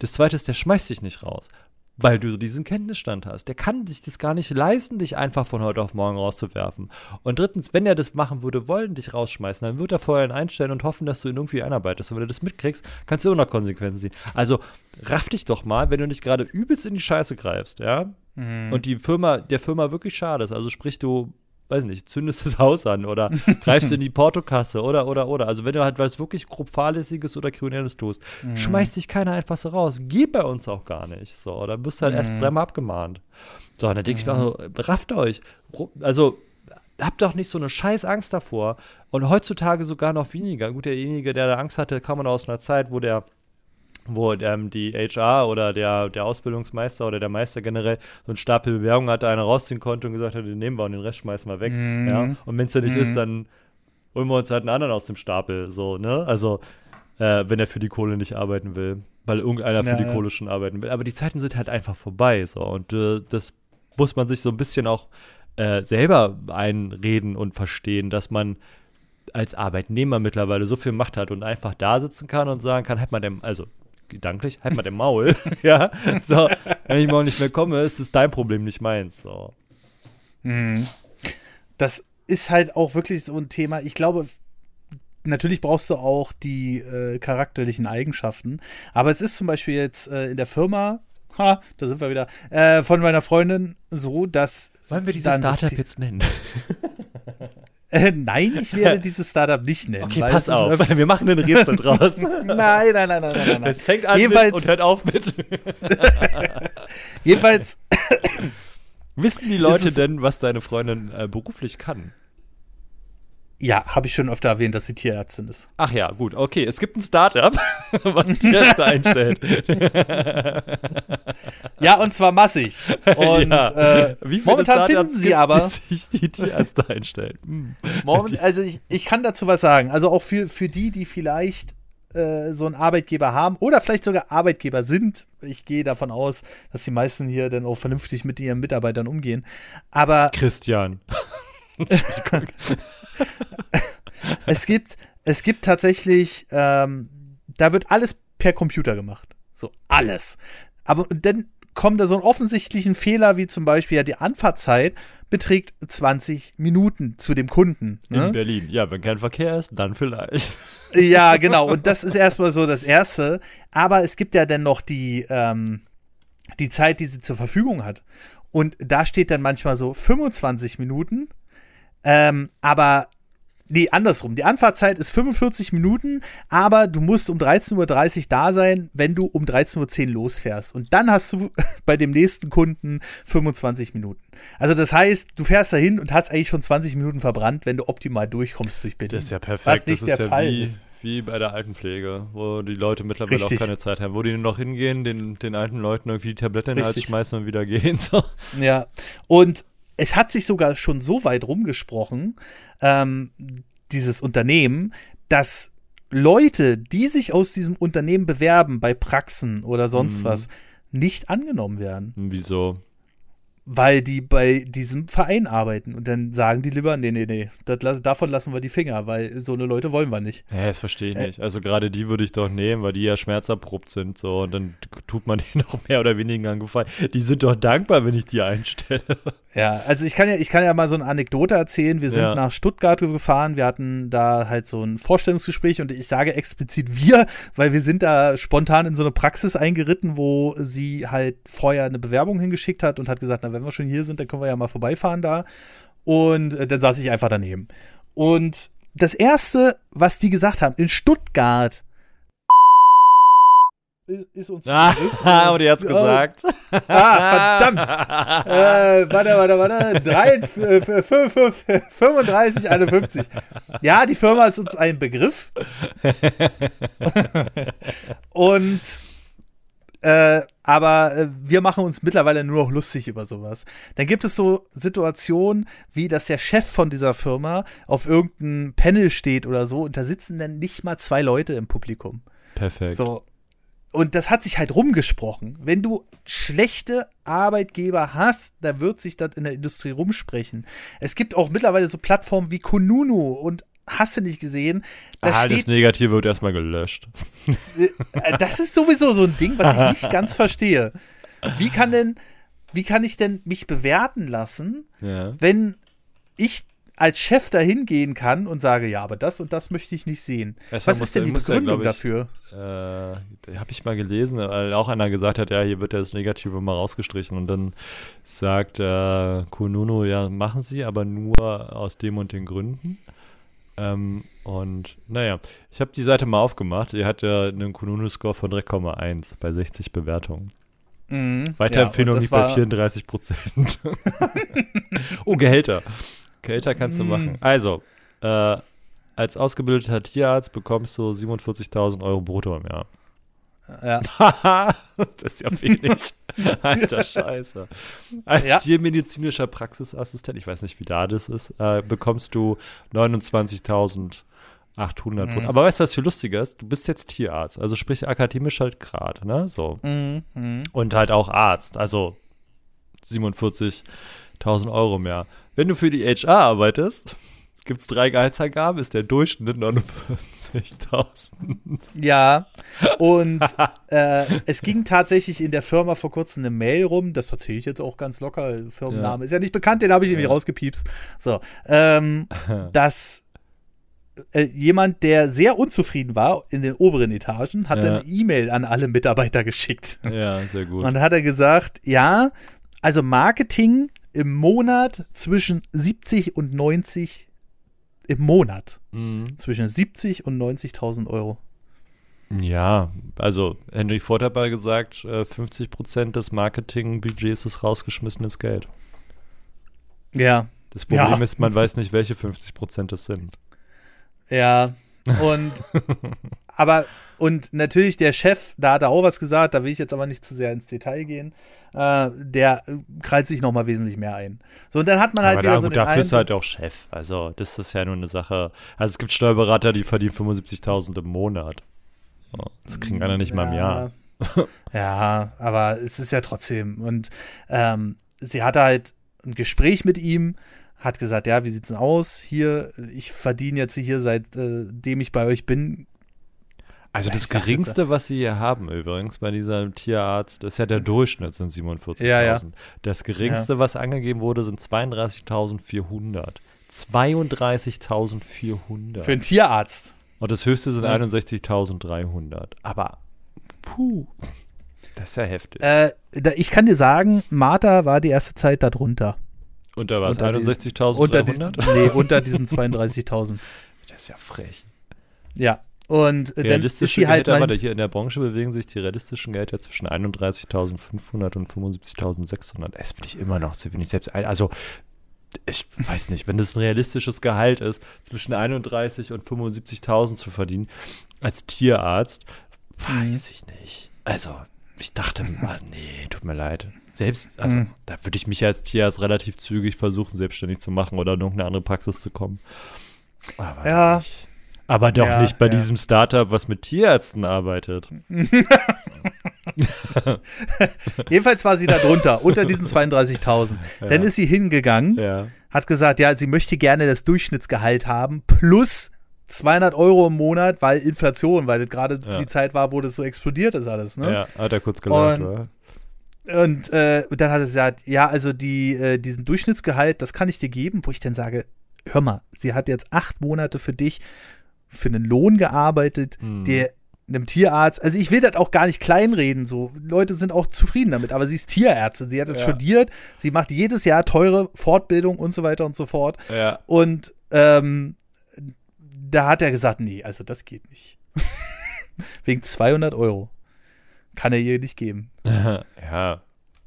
Das zweite ist, der schmeißt dich nicht raus, weil du diesen Kenntnisstand hast. Der kann sich das gar nicht leisten, dich einfach von heute auf morgen rauszuwerfen. Und drittens, wenn er das machen würde wollen, dich rausschmeißen, dann wird er vorher ihn einstellen und hoffen, dass du ihn irgendwie einarbeitest. Und wenn du das mitkriegst, kannst du immer noch Konsequenzen ziehen. Also raff dich doch mal, wenn du nicht gerade übelst in die Scheiße greifst, ja, mhm. und die Firma, der Firma wirklich schade ist. Also sprich, du weiß nicht, zündest das Haus an oder greifst in die Portokasse oder, oder, oder. Also wenn du halt was wirklich grob fahrlässiges oder kriminelles tust, mhm. schmeißt dich keiner einfach so raus. Geht bei uns auch gar nicht. So, oder wirst du halt mhm. erst dreimal abgemahnt. So, und dann denke ich mir so, rafft euch. Also, habt doch nicht so eine scheiß Angst davor. Und heutzutage sogar noch weniger. Gut, derjenige, der da Angst hatte, kam man aus einer Zeit, wo der wo ähm, die HR oder der, der Ausbildungsmeister oder der Meister generell so einen Stapel Bewerbungen hatte, einer rausziehen konnte und gesagt hat, den nehmen wir und den Rest schmeißen wir weg. Mhm. Ja? Und wenn es ja nicht mhm. ist, dann holen wir uns halt einen anderen aus dem Stapel. So, ne? Also, äh, wenn er für die Kohle nicht arbeiten will, weil irgendeiner ja, für die ja. Kohle schon arbeiten will. Aber die Zeiten sind halt einfach vorbei. So, und äh, das muss man sich so ein bisschen auch äh, selber einreden und verstehen, dass man als Arbeitnehmer mittlerweile so viel Macht hat und einfach da sitzen kann und sagen kann, halt mal dem, also gedanklich, halt mal den Maul. ja, so, wenn ich morgen nicht mehr komme, ist es dein Problem, nicht meins. So. Mhm. Das ist halt auch wirklich so ein Thema. Ich glaube, natürlich brauchst du auch die äh, charakterlichen Eigenschaften. Aber es ist zum Beispiel jetzt äh, in der Firma, ha, da sind wir wieder, äh, von meiner Freundin so, dass. Wollen wir dieses Startup jetzt nennen? Äh, nein, ich werde dieses Startup nicht nennen. Okay, pass auf, wir machen einen Rätsel draus. nein, nein, nein, nein, nein, nein. Es fängt an Jedenfalls, und hört auf mit. Jedenfalls. Wissen die Leute denn, was deine Freundin äh, beruflich kann? Ja, habe ich schon öfter erwähnt, dass sie Tierärztin ist. Ach ja, gut, okay. Es gibt ein Startup, was Tierärzte einstellt. ja, und zwar massig. Und ja. äh, momentan finden sie aber. sich die Tierärzte einstellen. Hm. Moment, also ich, ich kann dazu was sagen. Also auch für, für die, die vielleicht äh, so einen Arbeitgeber haben oder vielleicht sogar Arbeitgeber sind. Ich gehe davon aus, dass die meisten hier dann auch vernünftig mit ihren Mitarbeitern umgehen. Aber. Christian. es gibt, es gibt tatsächlich, ähm, da wird alles per Computer gemacht. So, alles. Aber dann kommt da so ein offensichtlichen Fehler, wie zum Beispiel ja die Anfahrtzeit beträgt 20 Minuten zu dem Kunden. Ne? In Berlin. Ja, wenn kein Verkehr ist, dann vielleicht. Ja, genau. Und das ist erstmal so das Erste. Aber es gibt ja dann noch die, ähm, die Zeit, die sie zur Verfügung hat. Und da steht dann manchmal so 25 Minuten ähm, aber Nee, andersrum. Die Anfahrtzeit ist 45 Minuten, aber du musst um 13.30 Uhr da sein, wenn du um 13.10 Uhr losfährst. Und dann hast du bei dem nächsten Kunden 25 Minuten. Also das heißt, du fährst dahin und hast eigentlich schon 20 Minuten verbrannt, wenn du optimal durchkommst durch Berlin. Das ist ja perfekt. Was nicht das der ja Fall wie, ist. Wie bei der Altenpflege, wo die Leute mittlerweile Richtig. auch keine Zeit haben, wo die noch hingehen, den, den alten Leuten irgendwie die Tablette in den Hals schmeißen und wieder gehen. So. Ja, und es hat sich sogar schon so weit rumgesprochen, ähm, dieses Unternehmen, dass Leute, die sich aus diesem Unternehmen bewerben bei Praxen oder sonst mhm. was, nicht angenommen werden. Wieso? Weil die bei diesem Verein arbeiten. Und dann sagen die lieber, nee, nee, nee, das, davon lassen wir die Finger, weil so eine Leute wollen wir nicht. Ja, das verstehe ich äh, nicht. Also gerade die würde ich doch nehmen, weil die ja schmerzerprobt sind. So, und dann tut man denen auch mehr oder weniger einen Gefallen. Die sind doch dankbar, wenn ich die einstelle. Ja, also ich kann ja, ich kann ja mal so eine Anekdote erzählen. Wir sind ja. nach Stuttgart gefahren, wir hatten da halt so ein Vorstellungsgespräch und ich sage explizit wir, weil wir sind da spontan in so eine Praxis eingeritten, wo sie halt vorher eine Bewerbung hingeschickt hat und hat gesagt, na, wenn wir schon hier sind, dann können wir ja mal vorbeifahren da. Und äh, dann saß ich einfach daneben. Und das erste, was die gesagt haben, in Stuttgart ist uns ah, aber die hat's gesagt. Ah, verdammt. äh, warte, warte, warte. 3, 35, 51. Ja, die Firma ist uns ein Begriff. Und äh, aber äh, wir machen uns mittlerweile nur noch lustig über sowas. Dann gibt es so Situationen, wie dass der Chef von dieser Firma auf irgendeinem Panel steht oder so und da sitzen dann nicht mal zwei Leute im Publikum. Perfekt. So. Und das hat sich halt rumgesprochen. Wenn du schlechte Arbeitgeber hast, dann wird sich das in der Industrie rumsprechen. Es gibt auch mittlerweile so Plattformen wie Kununu und hast du nicht gesehen. Da ah, das Negative wird erstmal gelöscht. Äh, das ist sowieso so ein Ding, was ich nicht ganz verstehe. Wie kann denn, wie kann ich denn mich bewerten lassen, ja. wenn ich als Chef dahin gehen kann und sage, ja, aber das und das möchte ich nicht sehen. Erstmal Was ist denn die Begründung ja, ich, dafür? Äh, Habe ich mal gelesen, weil auch einer gesagt hat, ja, hier wird das Negative mal rausgestrichen und dann sagt äh, Kununu, ja, machen Sie, aber nur aus dem und den Gründen. Ähm, und naja, ich habe die Seite mal aufgemacht. Die hat ja einen Kununu-Score von 3,1 bei 60 Bewertungen. Mhm, Weiterempfehlung ja, liegt bei 34 Prozent. oh, Gehälter. Gehälter kannst du mhm. machen. Also, äh, als ausgebildeter Tierarzt bekommst du 47.000 Euro brutto im Jahr. Ja. das ist ja wenig. Alter Scheiße. Als ja. tiermedizinischer Praxisassistent, ich weiß nicht, wie da das ist, äh, bekommst du 29.800 mhm. Aber weißt du, was viel lustiger ist? Du bist jetzt Tierarzt, also sprich akademisch halt Grad, ne? So. Mhm. Mhm. Und halt auch Arzt, also 47.000 Euro mehr. Wenn du für die HR arbeitest, gibt es drei Gehaltsangaben, ist der Durchschnitt 49.000. Ja, und äh, es ging tatsächlich in der Firma vor kurzem eine Mail rum, das erzähle ich jetzt auch ganz locker, Firmenname ja. ist ja nicht bekannt, den habe ich ja. irgendwie rausgepiepst. So, ähm, dass äh, jemand, der sehr unzufrieden war in den oberen Etagen, hat ja. eine E-Mail an alle Mitarbeiter geschickt. Ja, sehr gut. Und hat er gesagt, ja, also Marketing im Monat zwischen 70 und 90 im Monat. Mhm. Zwischen 70 und 90.000 Euro. Ja, also Henry Ford hat mal gesagt, 50 äh, Prozent des Marketingbudgets ist rausgeschmissenes Geld. Ja. Das Problem ja. ist, man weiß nicht, welche 50 Prozent es sind. Ja, und aber und natürlich der Chef, da hat er auch was gesagt, da will ich jetzt aber nicht zu sehr ins Detail gehen, äh, der krallt sich nochmal wesentlich mehr ein. So, und dann hat man halt aber wieder da, so gut, den dafür ist halt auch Chef. Also, das ist ja nur eine Sache. Also, es gibt Steuerberater, die verdienen 75.000 im Monat. Das kriegen einer nicht ja. mal im Jahr. ja, aber es ist ja trotzdem. Und ähm, sie hatte halt ein Gespräch mit ihm, hat gesagt, ja, wie sieht's denn aus? Hier, ich verdiene jetzt hier, seitdem äh, ich bei euch bin, also das Geringste, was sie hier haben übrigens bei dieser Tierarzt, ist ja der Durchschnitt sind 47.000. Ja, ja. Das Geringste, ja. was angegeben wurde, sind 32.400. 32.400. Für einen Tierarzt. Und das höchste sind ja. 61.300. Aber, puh, das ist ja heftig. Äh, ich kann dir sagen, Martha war die erste Zeit darunter. Unter was? 61.300? Nee, unter diesen 32.000. Das ist ja frech. Ja, und äh, dann ist sie halt Gehälter, warte, hier in der Branche bewegen sich die realistischen Gehälter zwischen 31.500 und 75.600. Das finde ich immer noch zu wenig. Selbst ein, also ich weiß nicht, wenn das ein realistisches Gehalt ist, zwischen 31 und 75.000 zu verdienen als Tierarzt, mhm. weiß ich nicht. Also ich dachte, ah, nee, tut mir leid. Selbst, also mhm. da würde ich mich als Tierarzt relativ zügig versuchen, selbstständig zu machen oder in irgendeine andere Praxis zu kommen. Aber ja. Nicht. Aber doch ja, nicht bei ja. diesem Startup, was mit Tierärzten arbeitet. Jedenfalls war sie da drunter, unter diesen 32.000. Ja. Dann ist sie hingegangen, hat gesagt, ja, sie möchte gerne das Durchschnittsgehalt haben, plus 200 Euro im Monat, weil Inflation, weil das gerade die Zeit war, wo das so explodiert ist alles. Ne? Ja, hat er kurz gelacht, oder? Und äh, dann hat er gesagt, ja, also die, äh, diesen Durchschnittsgehalt, das kann ich dir geben, wo ich dann sage, hör mal, sie hat jetzt acht Monate für dich für einen Lohn gearbeitet, hm. der einem Tierarzt, also ich will das auch gar nicht kleinreden, so Leute sind auch zufrieden damit, aber sie ist Tierärztin, sie hat es ja. studiert, sie macht jedes Jahr teure Fortbildung und so weiter und so fort. Ja. Und ähm, da hat er gesagt, nee, also das geht nicht. Wegen 200 Euro. Kann er ihr nicht geben. ja,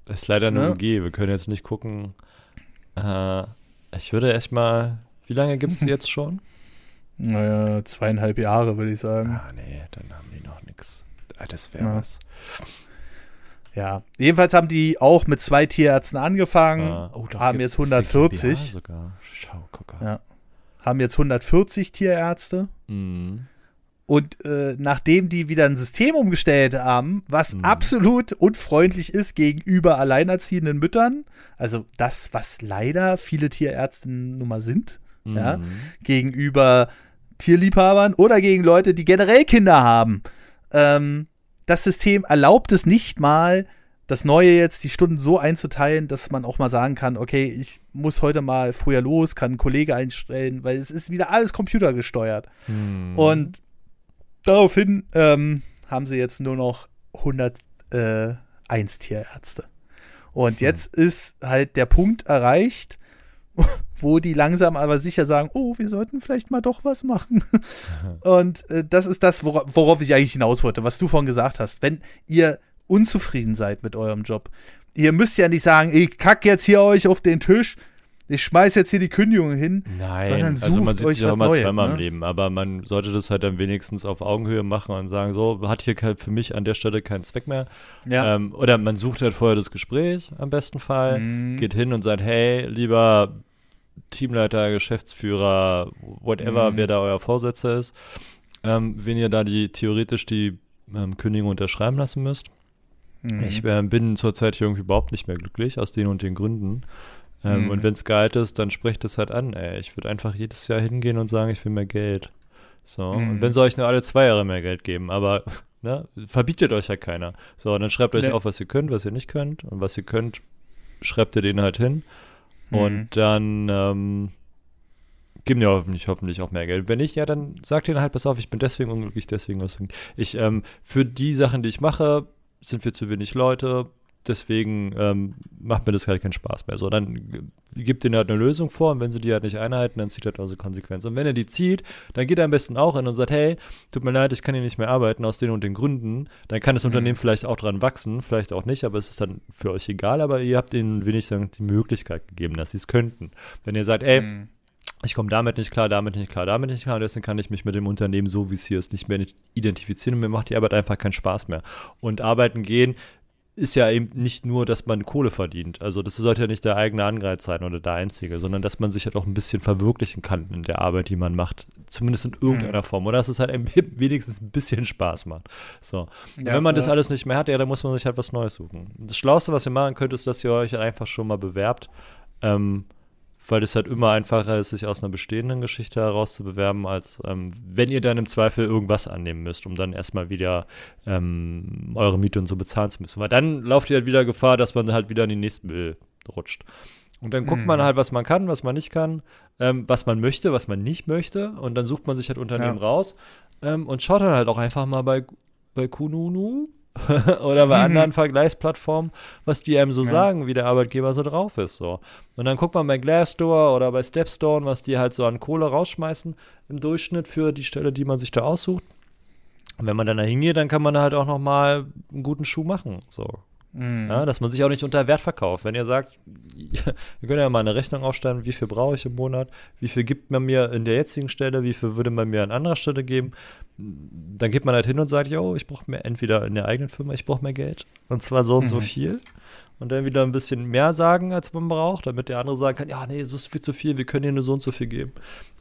ist leider nur ja. G. Wir können jetzt nicht gucken. Äh, ich würde echt mal, wie lange gibt es jetzt schon? Naja, zweieinhalb Jahre, würde ich sagen. Ah, nee, dann haben die noch nichts. Ah, das wäre ja. was. Ja, jedenfalls haben die auch mit zwei Tierärzten angefangen, ah. oh, haben jetzt 140. Sogar. Schau, ja. Haben jetzt 140 Tierärzte. Mhm. Und äh, nachdem die wieder ein System umgestellt haben, was mhm. absolut unfreundlich ist gegenüber alleinerziehenden Müttern, also das, was leider viele Tierärzte nun mal sind, mhm. ja, gegenüber Tierliebhabern oder gegen Leute, die generell Kinder haben. Ähm, das System erlaubt es nicht mal, das Neue jetzt, die Stunden so einzuteilen, dass man auch mal sagen kann, okay, ich muss heute mal früher los, kann einen Kollege einstellen, weil es ist wieder alles computergesteuert. Mhm. Und daraufhin ähm, haben sie jetzt nur noch 101 äh, Tierärzte. Und hm. jetzt ist halt der Punkt erreicht, wo die langsam aber sicher sagen, oh, wir sollten vielleicht mal doch was machen. Und äh, das ist das, wora worauf ich eigentlich hinaus wollte, was du vorhin gesagt hast. Wenn ihr unzufrieden seid mit eurem Job, ihr müsst ja nicht sagen, ich kack jetzt hier euch auf den Tisch, ich schmeiß jetzt hier die Kündigung hin. Nein, also man sieht sich auch mal zweimal ne? im Leben, aber man sollte das halt dann wenigstens auf Augenhöhe machen und sagen, so, hat hier für mich an der Stelle keinen Zweck mehr. Ja. Ähm, oder man sucht halt vorher das Gespräch am besten Fall, mhm. geht hin und sagt, hey, lieber Teamleiter, Geschäftsführer, whatever, mhm. wer da euer Vorsetzer ist, ähm, wenn ihr da die theoretisch die ähm, Kündigung unterschreiben lassen müsst. Mhm. Ich äh, bin zurzeit irgendwie überhaupt nicht mehr glücklich, aus den und den Gründen. Ähm, mhm. Und wenn es Gehalt ist, dann sprecht es halt an. Ey. Ich würde einfach jedes Jahr hingehen und sagen, ich will mehr Geld. So. Mhm. Und wenn sie euch nur alle zwei Jahre mehr Geld geben, aber ne, verbietet euch ja keiner. So, dann schreibt euch nee. auf, was ihr könnt, was ihr nicht könnt. Und was ihr könnt, schreibt ihr denen halt hin. Mhm. Und dann ähm, geben die hoffentlich, hoffentlich auch mehr Geld. Wenn nicht, ja, dann sagt ihnen halt, pass auf, ich bin deswegen unglücklich, deswegen, deswegen. Ich, ähm, für die Sachen, die ich mache, sind wir zu wenig Leute, deswegen ähm, macht mir das halt keinen Spaß mehr. So, dann gibt ihnen halt eine Lösung vor und wenn sie die halt nicht einhalten, dann zieht er halt also Konsequenzen. Und wenn er die zieht, dann geht er am besten auch hin und sagt, hey, tut mir leid, ich kann hier nicht mehr arbeiten aus den und den Gründen. Dann kann das mhm. Unternehmen vielleicht auch dran wachsen, vielleicht auch nicht, aber es ist dann für euch egal, aber ihr habt ihnen wenigstens die Möglichkeit gegeben, dass sie es könnten. Wenn ihr sagt, ey, mhm ich komme damit nicht klar, damit nicht klar, damit nicht klar. Deswegen kann ich mich mit dem Unternehmen so, wie es hier ist, nicht mehr identifizieren und mir macht die Arbeit einfach keinen Spaß mehr. Und arbeiten gehen ist ja eben nicht nur, dass man Kohle verdient. Also das sollte ja nicht der eigene Anreiz sein oder der einzige, sondern dass man sich halt auch ein bisschen verwirklichen kann in der Arbeit, die man macht. Zumindest in irgendeiner mhm. Form. Oder dass es halt wenigstens ein bisschen Spaß macht. So. Ja, wenn man ja. das alles nicht mehr hat, ja, dann muss man sich halt was Neues suchen. Das Schlauste, was ihr machen könnt, ist, dass ihr euch einfach schon mal bewerbt. Ähm, weil es halt immer einfacher ist, sich aus einer bestehenden Geschichte heraus zu bewerben, als ähm, wenn ihr dann im Zweifel irgendwas annehmen müsst, um dann erstmal wieder ähm, eure Miete und so bezahlen zu müssen. Weil dann lauft ihr halt wieder Gefahr, dass man halt wieder in die nächsten Müll rutscht. Und dann guckt mhm. man halt, was man kann, was man nicht kann, ähm, was man möchte, was man nicht möchte. Und dann sucht man sich halt Unternehmen ja. raus ähm, und schaut dann halt auch einfach mal bei, bei Kununu oder bei mhm. anderen Vergleichsplattformen, was die einem so ja. sagen, wie der Arbeitgeber so drauf ist. So. Und dann guckt man bei Glassdoor oder bei Stepstone, was die halt so an Kohle rausschmeißen im Durchschnitt für die Stelle, die man sich da aussucht. Und wenn man dann da hingeht, dann kann man da halt auch noch mal einen guten Schuh machen. So. Mhm. Ja, dass man sich auch nicht unter Wert verkauft. Wenn ihr sagt, wir können ja mal eine Rechnung aufstellen, wie viel brauche ich im Monat, wie viel gibt man mir in der jetzigen Stelle, wie viel würde man mir an anderer Stelle geben, dann geht man halt hin und sagt, yo, ich brauche mehr entweder in der eigenen Firma, ich brauche mehr Geld. Und zwar so und so mhm. viel. Und dann wieder ein bisschen mehr sagen, als man braucht, damit der andere sagen kann, ja, nee, so ist viel zu viel, wir können dir nur so und so viel geben.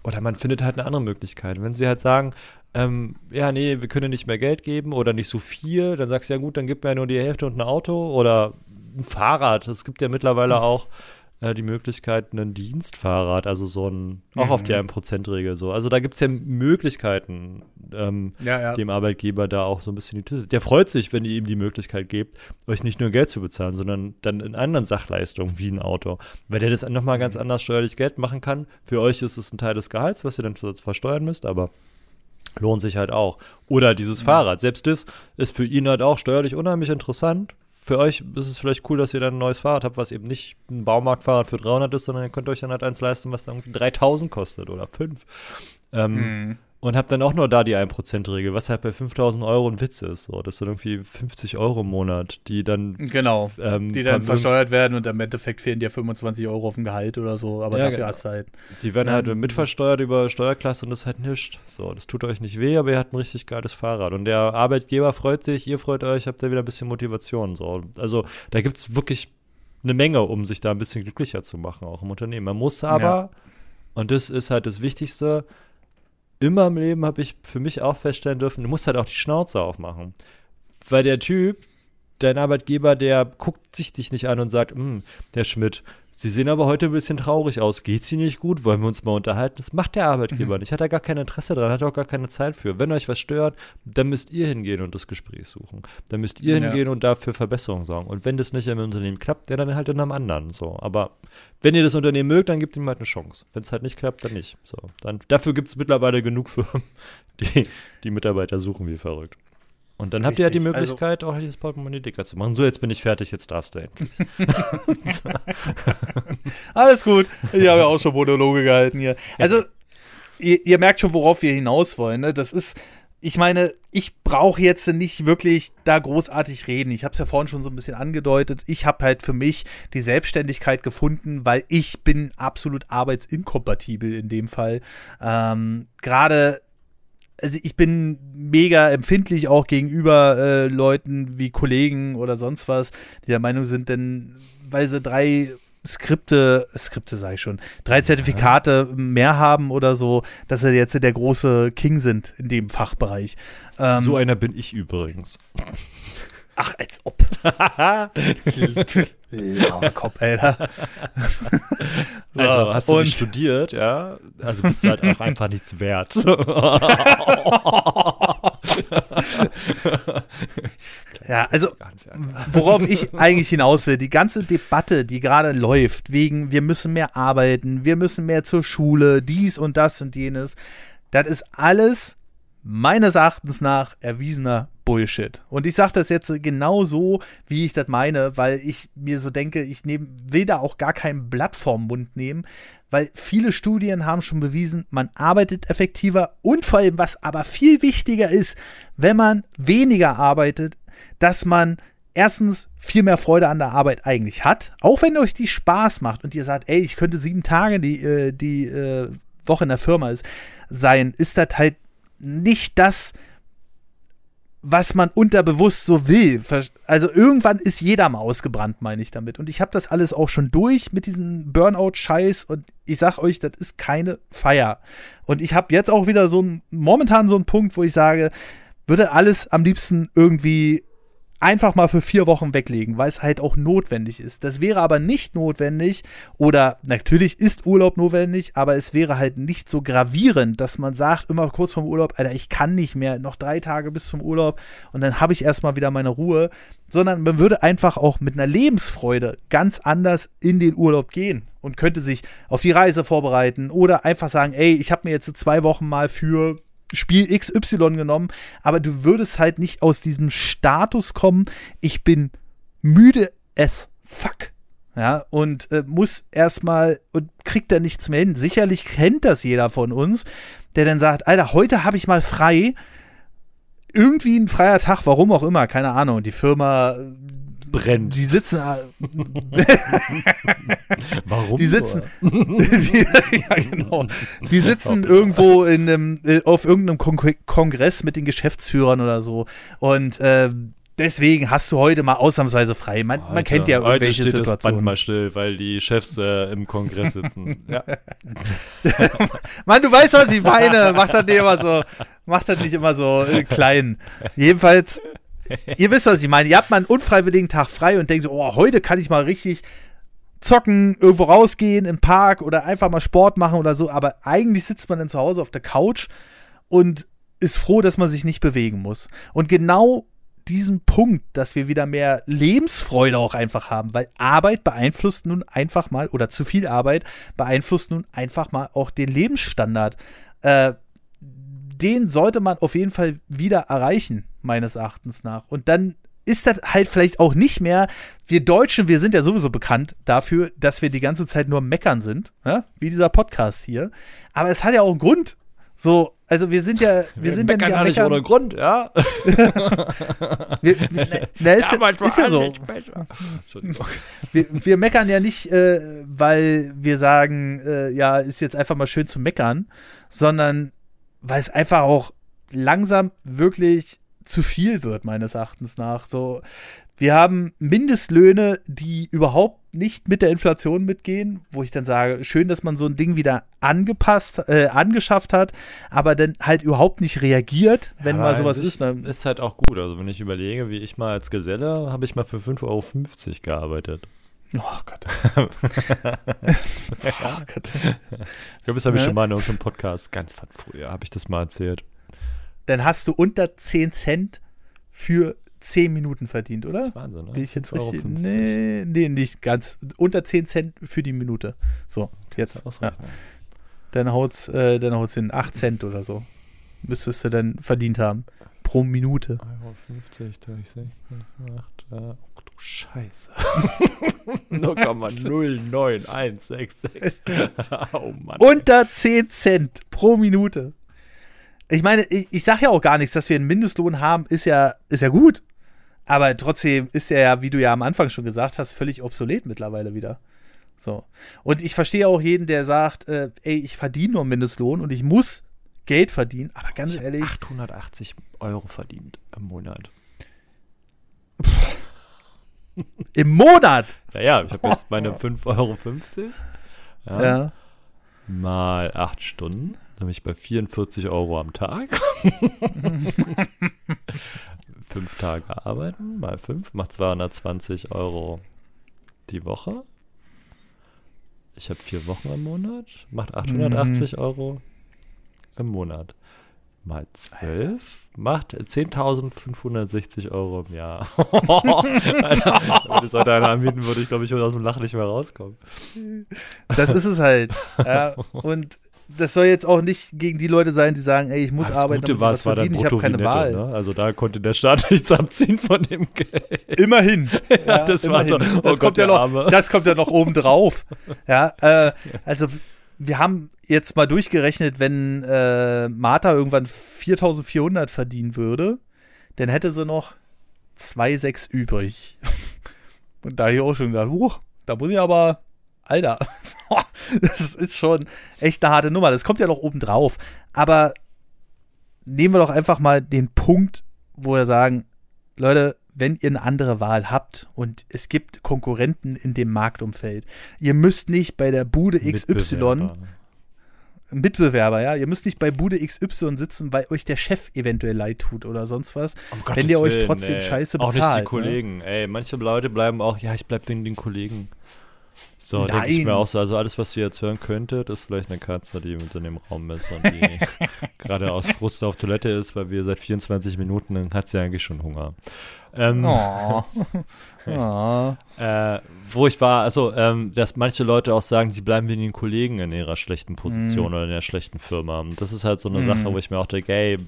Oder man findet halt eine andere Möglichkeit. Wenn sie halt sagen, ähm, ja, nee, wir können nicht mehr Geld geben oder nicht so viel, dann sagst du, ja gut, dann gib mir ja nur die Hälfte und ein Auto oder ein Fahrrad. Es gibt ja mittlerweile auch äh, die Möglichkeit, ein Dienstfahrrad, also so ein, auch mhm. auf die 1%-Regel so. Also da gibt es ja Möglichkeiten, ähm, ja, ja. dem Arbeitgeber da auch so ein bisschen die Der freut sich, wenn ihr ihm die Möglichkeit gebt, euch nicht nur Geld zu bezahlen, sondern dann in anderen Sachleistungen wie ein Auto. Weil der das nochmal ganz mhm. anders steuerlich Geld machen kann. Für euch ist es ein Teil des Gehalts, was ihr dann versteuern müsst, aber lohnt sich halt auch. Oder dieses mhm. Fahrrad. Selbst das ist für ihn halt auch steuerlich unheimlich interessant, für euch ist es vielleicht cool, dass ihr dann ein neues Fahrrad habt, was eben nicht ein Baumarktfahrrad für 300 ist, sondern ihr könnt euch dann halt eins leisten, was dann 3000 kostet oder 5. Ähm, mhm und habe dann auch nur da die 1%-Regel, was halt bei 5000 Euro ein Witz ist. So. Das sind irgendwie 50 Euro im Monat, die dann. Genau. Ähm, die dann versteuert werden und im Endeffekt fehlen dir 25 Euro auf dem Gehalt oder so, aber ja, dafür genau. hast du halt. Die werden halt mitversteuert über Steuerklasse und das ist halt nichts. So, das tut euch nicht weh, aber ihr habt ein richtig geiles Fahrrad. Und der Arbeitgeber freut sich, ihr freut euch, habt da wieder ein bisschen Motivation. So. Also da gibt es wirklich eine Menge, um sich da ein bisschen glücklicher zu machen, auch im Unternehmen. Man muss aber, ja. und das ist halt das Wichtigste, immer im Leben habe ich für mich auch feststellen dürfen, du musst halt auch die Schnauze aufmachen. Weil der Typ, dein Arbeitgeber, der guckt sich dich nicht an und sagt, der Schmidt, Sie sehen aber heute ein bisschen traurig aus. Geht's Ihnen nicht gut? Wollen wir uns mal unterhalten? Das macht der Arbeitgeber mhm. nicht. Hat er gar kein Interesse dran, hat auch gar keine Zeit für. Wenn euch was stört, dann müsst ihr hingehen und das Gespräch suchen. Dann müsst ihr ja. hingehen und dafür Verbesserungen sorgen. Und wenn das nicht im Unternehmen klappt, ja, dann halt in einem anderen. So. Aber wenn ihr das Unternehmen mögt, dann gebt ihm halt eine Chance. Wenn es halt nicht klappt, dann nicht. So. Dann, dafür gibt es mittlerweile genug Firmen, die die Mitarbeiter suchen wie verrückt. Und dann habt ihr ja die also Möglichkeit, also, auch dieses Portemonnaie dicker zu machen. So, jetzt bin ich fertig, jetzt darfst du endlich. Alles gut. Ich habe ja auch schon Monologe gehalten hier. Also, ihr, ihr merkt schon, worauf wir hinaus wollen. Ne? Das ist, ich meine, ich brauche jetzt nicht wirklich da großartig reden. Ich habe es ja vorhin schon so ein bisschen angedeutet. Ich habe halt für mich die Selbstständigkeit gefunden, weil ich bin absolut arbeitsinkompatibel in dem Fall. Ähm, Gerade also ich bin mega empfindlich auch gegenüber äh, Leuten wie Kollegen oder sonst was, die der Meinung sind, denn weil sie drei Skripte, Skripte sage ich schon, drei Zertifikate mehr haben oder so, dass sie jetzt der große King sind in dem Fachbereich. Ähm, so einer bin ich übrigens. Ach, als ob. ja, Kopf, Alter. so, also, hast du nicht studiert, ja? Also bist du halt auch einfach nichts wert. ja, also, worauf ich eigentlich hinaus will, die ganze Debatte, die gerade läuft, wegen wir müssen mehr arbeiten, wir müssen mehr zur Schule, dies und das und jenes, das ist alles meines Erachtens nach erwiesener Bullshit. Und ich sage das jetzt genau so, wie ich das meine, weil ich mir so denke, ich nehm, will da auch gar kein Blatt vorm Mund nehmen, weil viele Studien haben schon bewiesen, man arbeitet effektiver und vor allem, was aber viel wichtiger ist, wenn man weniger arbeitet, dass man erstens viel mehr Freude an der Arbeit eigentlich hat, auch wenn euch die Spaß macht und ihr sagt, ey, ich könnte sieben Tage die, äh, die äh, Woche in der Firma sein, ist das halt nicht das, was man unterbewusst so will. Also irgendwann ist jeder mal ausgebrannt, meine ich damit. Und ich habe das alles auch schon durch mit diesem Burnout-Scheiß und ich sag euch, das ist keine Feier. Und ich habe jetzt auch wieder so ein, momentan so einen Punkt, wo ich sage, würde alles am liebsten irgendwie einfach mal für vier Wochen weglegen, weil es halt auch notwendig ist. Das wäre aber nicht notwendig oder natürlich ist Urlaub notwendig, aber es wäre halt nicht so gravierend, dass man sagt, immer kurz vorm Urlaub, Alter, ich kann nicht mehr, noch drei Tage bis zum Urlaub und dann habe ich erstmal wieder meine Ruhe, sondern man würde einfach auch mit einer Lebensfreude ganz anders in den Urlaub gehen und könnte sich auf die Reise vorbereiten oder einfach sagen, ey, ich habe mir jetzt zwei Wochen mal für Spiel XY genommen, aber du würdest halt nicht aus diesem Status kommen, ich bin müde as fuck. Ja, und äh, muss erstmal und kriegt da nichts mehr hin. Sicherlich kennt das jeder von uns, der dann sagt, Alter, heute habe ich mal frei. Irgendwie ein freier Tag, warum auch immer, keine Ahnung. Die Firma brennt. Die sitzen. Warum? Die sitzen. die, ja, genau. Die sitzen irgendwo in einem, äh, auf irgendeinem Kon Kongress mit den Geschäftsführern oder so. Und äh, deswegen hast du heute mal ausnahmsweise frei. Man, Alter, man kennt ja irgendwelche steht Situationen. Das mal still, weil die Chefs äh, im Kongress sitzen. ja. Mann, du weißt, was ich meine. Mach das nicht immer so. macht das nicht immer so äh, klein. Jedenfalls, ihr wisst, was ich meine. Ihr habt mal einen unfreiwilligen Tag frei und denkt so, oh, heute kann ich mal richtig zocken, irgendwo rausgehen, im Park oder einfach mal Sport machen oder so. Aber eigentlich sitzt man dann zu Hause auf der Couch und ist froh, dass man sich nicht bewegen muss. Und genau diesen Punkt, dass wir wieder mehr Lebensfreude auch einfach haben, weil Arbeit beeinflusst nun einfach mal, oder zu viel Arbeit beeinflusst nun einfach mal auch den Lebensstandard. Äh, den sollte man auf jeden Fall wieder erreichen, meines Erachtens nach. Und dann ist das halt vielleicht auch nicht mehr, wir Deutschen, wir sind ja sowieso bekannt dafür, dass wir die ganze Zeit nur meckern sind, ja? wie dieser Podcast hier. Aber es hat ja auch einen Grund. So, also wir sind ja, wir, wir sind ja nicht, nicht ohne Grund, ja. wir, wir, na, ist, ja, ist ja so. wir, wir meckern ja nicht, äh, weil wir sagen, äh, ja, ist jetzt einfach mal schön zu meckern, sondern weil es einfach auch langsam wirklich zu viel wird, meines Erachtens nach. So, wir haben Mindestlöhne, die überhaupt nicht mit der Inflation mitgehen, wo ich dann sage, schön, dass man so ein Ding wieder angepasst, äh, angeschafft hat, aber dann halt überhaupt nicht reagiert, wenn ja, mal sowas ist. Dann ist halt auch gut. Also wenn ich überlege, wie ich mal als Geselle, habe ich mal für 5,50 Euro gearbeitet. Oh Gott. oh Gott. Ich glaube, das habe ich schon mal in unserem Podcast ganz von früher, habe ich das mal erzählt. Dann hast du unter 10 Cent für 10 Minuten verdient, oder? Das ist Wahnsinn, ne? Bin ich jetzt richtig? Nee, nee, nicht ganz. Unter 10 Cent für die Minute. So, jetzt. Ja. Dann haut's, äh, dann haut's in 8 Cent oder so. Müsstest du dann verdient haben. Pro Minute. 50 durch 16, 8, äh, oh du Scheiße. 0,09166. oh Mann. Unter 10 Cent pro Minute. Ich meine, ich, ich sage ja auch gar nichts, dass wir einen Mindestlohn haben, ist ja, ist ja gut. Aber trotzdem ist er ja, wie du ja am Anfang schon gesagt hast, völlig obsolet mittlerweile wieder. So. Und ich verstehe auch jeden, der sagt, äh, ey, ich verdiene nur Mindestlohn und ich muss Geld verdienen. Aber ganz ich ehrlich. 880 Euro verdient im Monat. Im Monat? Naja, ich habe jetzt meine 5,50 Euro. Ja, ja. Mal 8 Stunden. Nämlich bei 44 Euro am Tag. fünf Tage arbeiten, mal fünf, macht 220 Euro die Woche. Ich habe vier Wochen im Monat, macht 880 mhm. Euro im Monat. Mal zwölf macht 10.560 Euro im Jahr. Alter, wenn ich heute einer anbieten würde, ich glaube, ich würde aus dem Lachen nicht mehr rauskommen. Das ist es halt. Ja. Und das soll jetzt auch nicht gegen die Leute sein, die sagen, ey, ich muss das arbeiten, Gute damit ich was verdiene, ich habe keine Wahl. Ne? Also da konnte der Staat nichts abziehen von dem Geld. Immerhin. ja, das, immerhin. So, oh das, kommt ja noch, das kommt ja noch oben drauf. ja, äh, also wir haben jetzt mal durchgerechnet, wenn äh, Martha irgendwann 4400 verdienen würde, dann hätte sie noch 2,6 übrig. Und da hier auch schon gedacht, uh, da muss ich aber Alter, das ist schon echt eine harte Nummer. Das kommt ja noch oben drauf. Aber nehmen wir doch einfach mal den Punkt, wo wir sagen, Leute, wenn ihr eine andere Wahl habt und es gibt Konkurrenten in dem Marktumfeld, ihr müsst nicht bei der Bude XY Mitbewerber. Mitbewerber, ja. Ihr müsst nicht bei Bude XY sitzen, weil euch der Chef eventuell leid tut oder sonst was. Um wenn der euch trotzdem ey. scheiße bezahlt. Auch nicht die ne? Kollegen. Ne? Ey, manche Leute bleiben auch, ja, ich bleib wegen den Kollegen. So, denke ich mir auch so, also alles, was ihr jetzt hören könntet, ist vielleicht eine Katze, die mit in dem Raum ist und die gerade aus Frust auf Toilette ist, weil wir seit 24 Minuten, dann hat sie eigentlich schon Hunger. Ähm, oh. oh. äh, wo ich war, also, ähm, dass manche Leute auch sagen, sie bleiben wegen den Kollegen in ihrer schlechten Position mm. oder in der schlechten Firma. Und das ist halt so eine mm. Sache, wo ich mir auch denke, ey,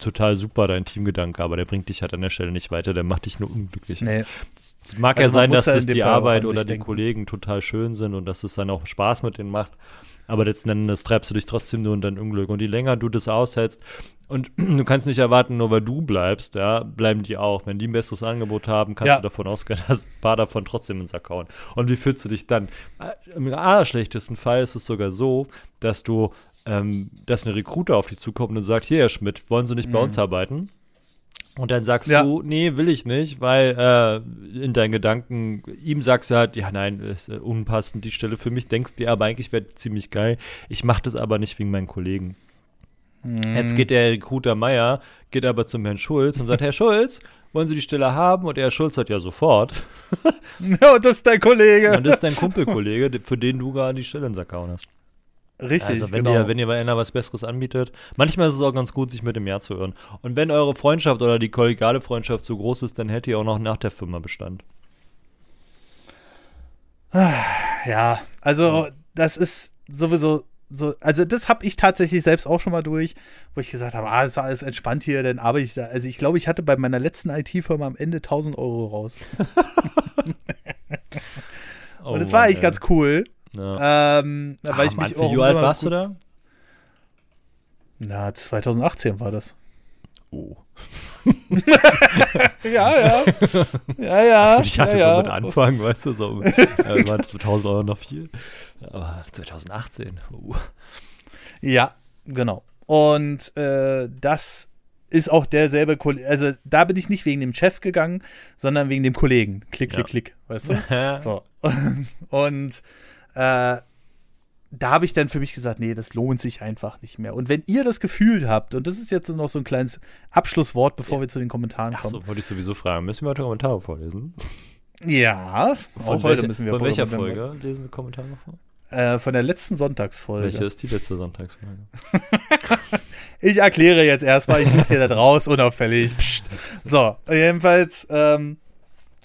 total super, dein Teamgedanke, aber der bringt dich halt an der Stelle nicht weiter, der macht dich nur unglücklich. Nee. Es mag also ja sein, dass das die Arbeit oder die denken. Kollegen total schön sind und dass es dann auch Spaß mit denen macht. Aber letzten Endes treibst du dich trotzdem nur in dein Unglück. Und je länger du das aushältst, und du kannst nicht erwarten, nur weil du bleibst, ja, bleiben die auch. Wenn die ein besseres Angebot haben, kannst ja. du davon ausgehen, dass ein paar davon trotzdem ins Account. Und wie fühlst du dich dann? Im allerschlechtesten Fall ist es sogar so, dass du, ähm, dass eine Recruiter auf dich zukommt und sagt, hier, Herr Schmidt, wollen Sie nicht mhm. bei uns arbeiten? Und dann sagst ja. du, nee, will ich nicht, weil äh, in deinen Gedanken, ihm sagst du halt, ja, nein, ist äh, unpassend die Stelle für mich, denkst dir aber eigentlich wäre ziemlich geil. Ich mache das aber nicht wegen meinen Kollegen. Jetzt geht der Recruiter Meier, geht aber zum Herrn Schulz und sagt, Herr Schulz, wollen Sie die Stelle haben? Und Herr Schulz hat ja sofort. ja, und das ist dein Kollege. Und das ist dein Kumpelkollege, für den du gerade die Stelle in Sack hast. Richtig, Also wenn, genau. ihr, wenn ihr bei einer was Besseres anbietet, manchmal ist es auch ganz gut, sich mit dem Ja zu hören. Und wenn eure Freundschaft oder die kollegiale Freundschaft so groß ist, dann hättet ihr auch noch nach der Firma Bestand. Ja, also das ist sowieso so, also das habe ich tatsächlich selbst auch schon mal durch, wo ich gesagt habe, ah, ist alles entspannt hier, dann arbeite ich da. Also ich glaube, ich hatte bei meiner letzten IT-Firma am Ende 1000 Euro raus. Oh, Und das war eigentlich Mann, ganz cool. Ja. Ähm, weil Ah, ich Mann, mich wie auch alt warst du gut- da? Na, 2018 war das. Oh. Ja, ja. ja, ja. Ich hatte ja, so ja. mit Anfang, weißt du, so äh, waren 2000 Euro noch viel. Aber 2018, uh. Ja, genau. Und äh, das ist auch derselbe Kollege. Also da bin ich nicht wegen dem Chef gegangen, sondern wegen dem Kollegen. Klick, klick, Ja. klick. Weißt du? So. Und äh, da habe ich dann für mich gesagt, nee, das lohnt sich einfach nicht mehr. Und wenn ihr das Gefühl habt, und das ist jetzt noch so ein kleines Abschlusswort, bevor wir zu den Kommentaren kommen. Achso, wollte ich sowieso fragen. Müssen wir heute Kommentare vorlesen? Ja, Von auch heute welcher- müssen wir Von welcher Folge lesen wir Kommentare vor? Äh, von der letzten Sonntagsfolge. Welche ist die letzte Sonntagsfolge? Ich erkläre jetzt erstmal, ich suche dir das raus, unauffällig. Psst. So, jedenfalls, ähm,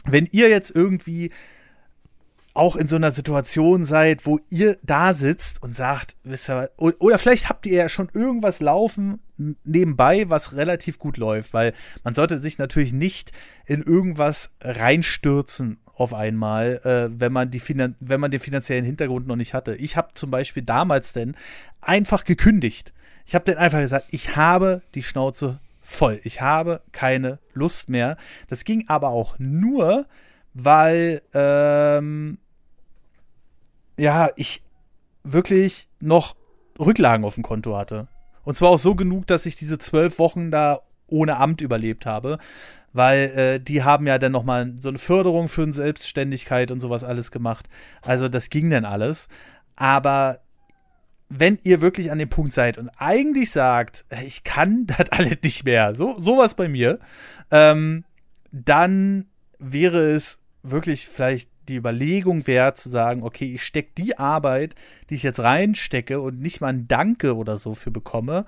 wenn ihr jetzt irgendwie auch in so einer Situation seid, wo ihr da sitzt und sagt, wisst ihr, oder vielleicht habt ihr ja schon irgendwas laufen nebenbei, was relativ gut läuft, weil man sollte sich natürlich nicht in irgendwas reinstürzen auf einmal, äh, wenn man die Finan wenn man den finanziellen Hintergrund noch nicht hatte. Ich habe zum Beispiel damals denn einfach gekündigt. Ich habe dann einfach gesagt, ich habe die Schnauze voll. Ich habe keine Lust mehr. Das ging aber auch nur, weil ähm, ja, ich wirklich noch Rücklagen auf dem Konto hatte. Und zwar auch so genug, dass ich diese zwölf Wochen da ohne Amt überlebt habe, weil äh, die haben ja dann noch mal so eine Förderung für eine Selbstständigkeit und sowas alles gemacht. Also das ging dann alles. Aber wenn ihr wirklich an dem Punkt seid und eigentlich sagt, ich kann das alles nicht mehr, so sowas bei mir, ähm, dann wäre es wirklich vielleicht die Überlegung wert zu sagen, okay, ich stecke die Arbeit, die ich jetzt reinstecke und nicht mal ein Danke oder so für bekomme,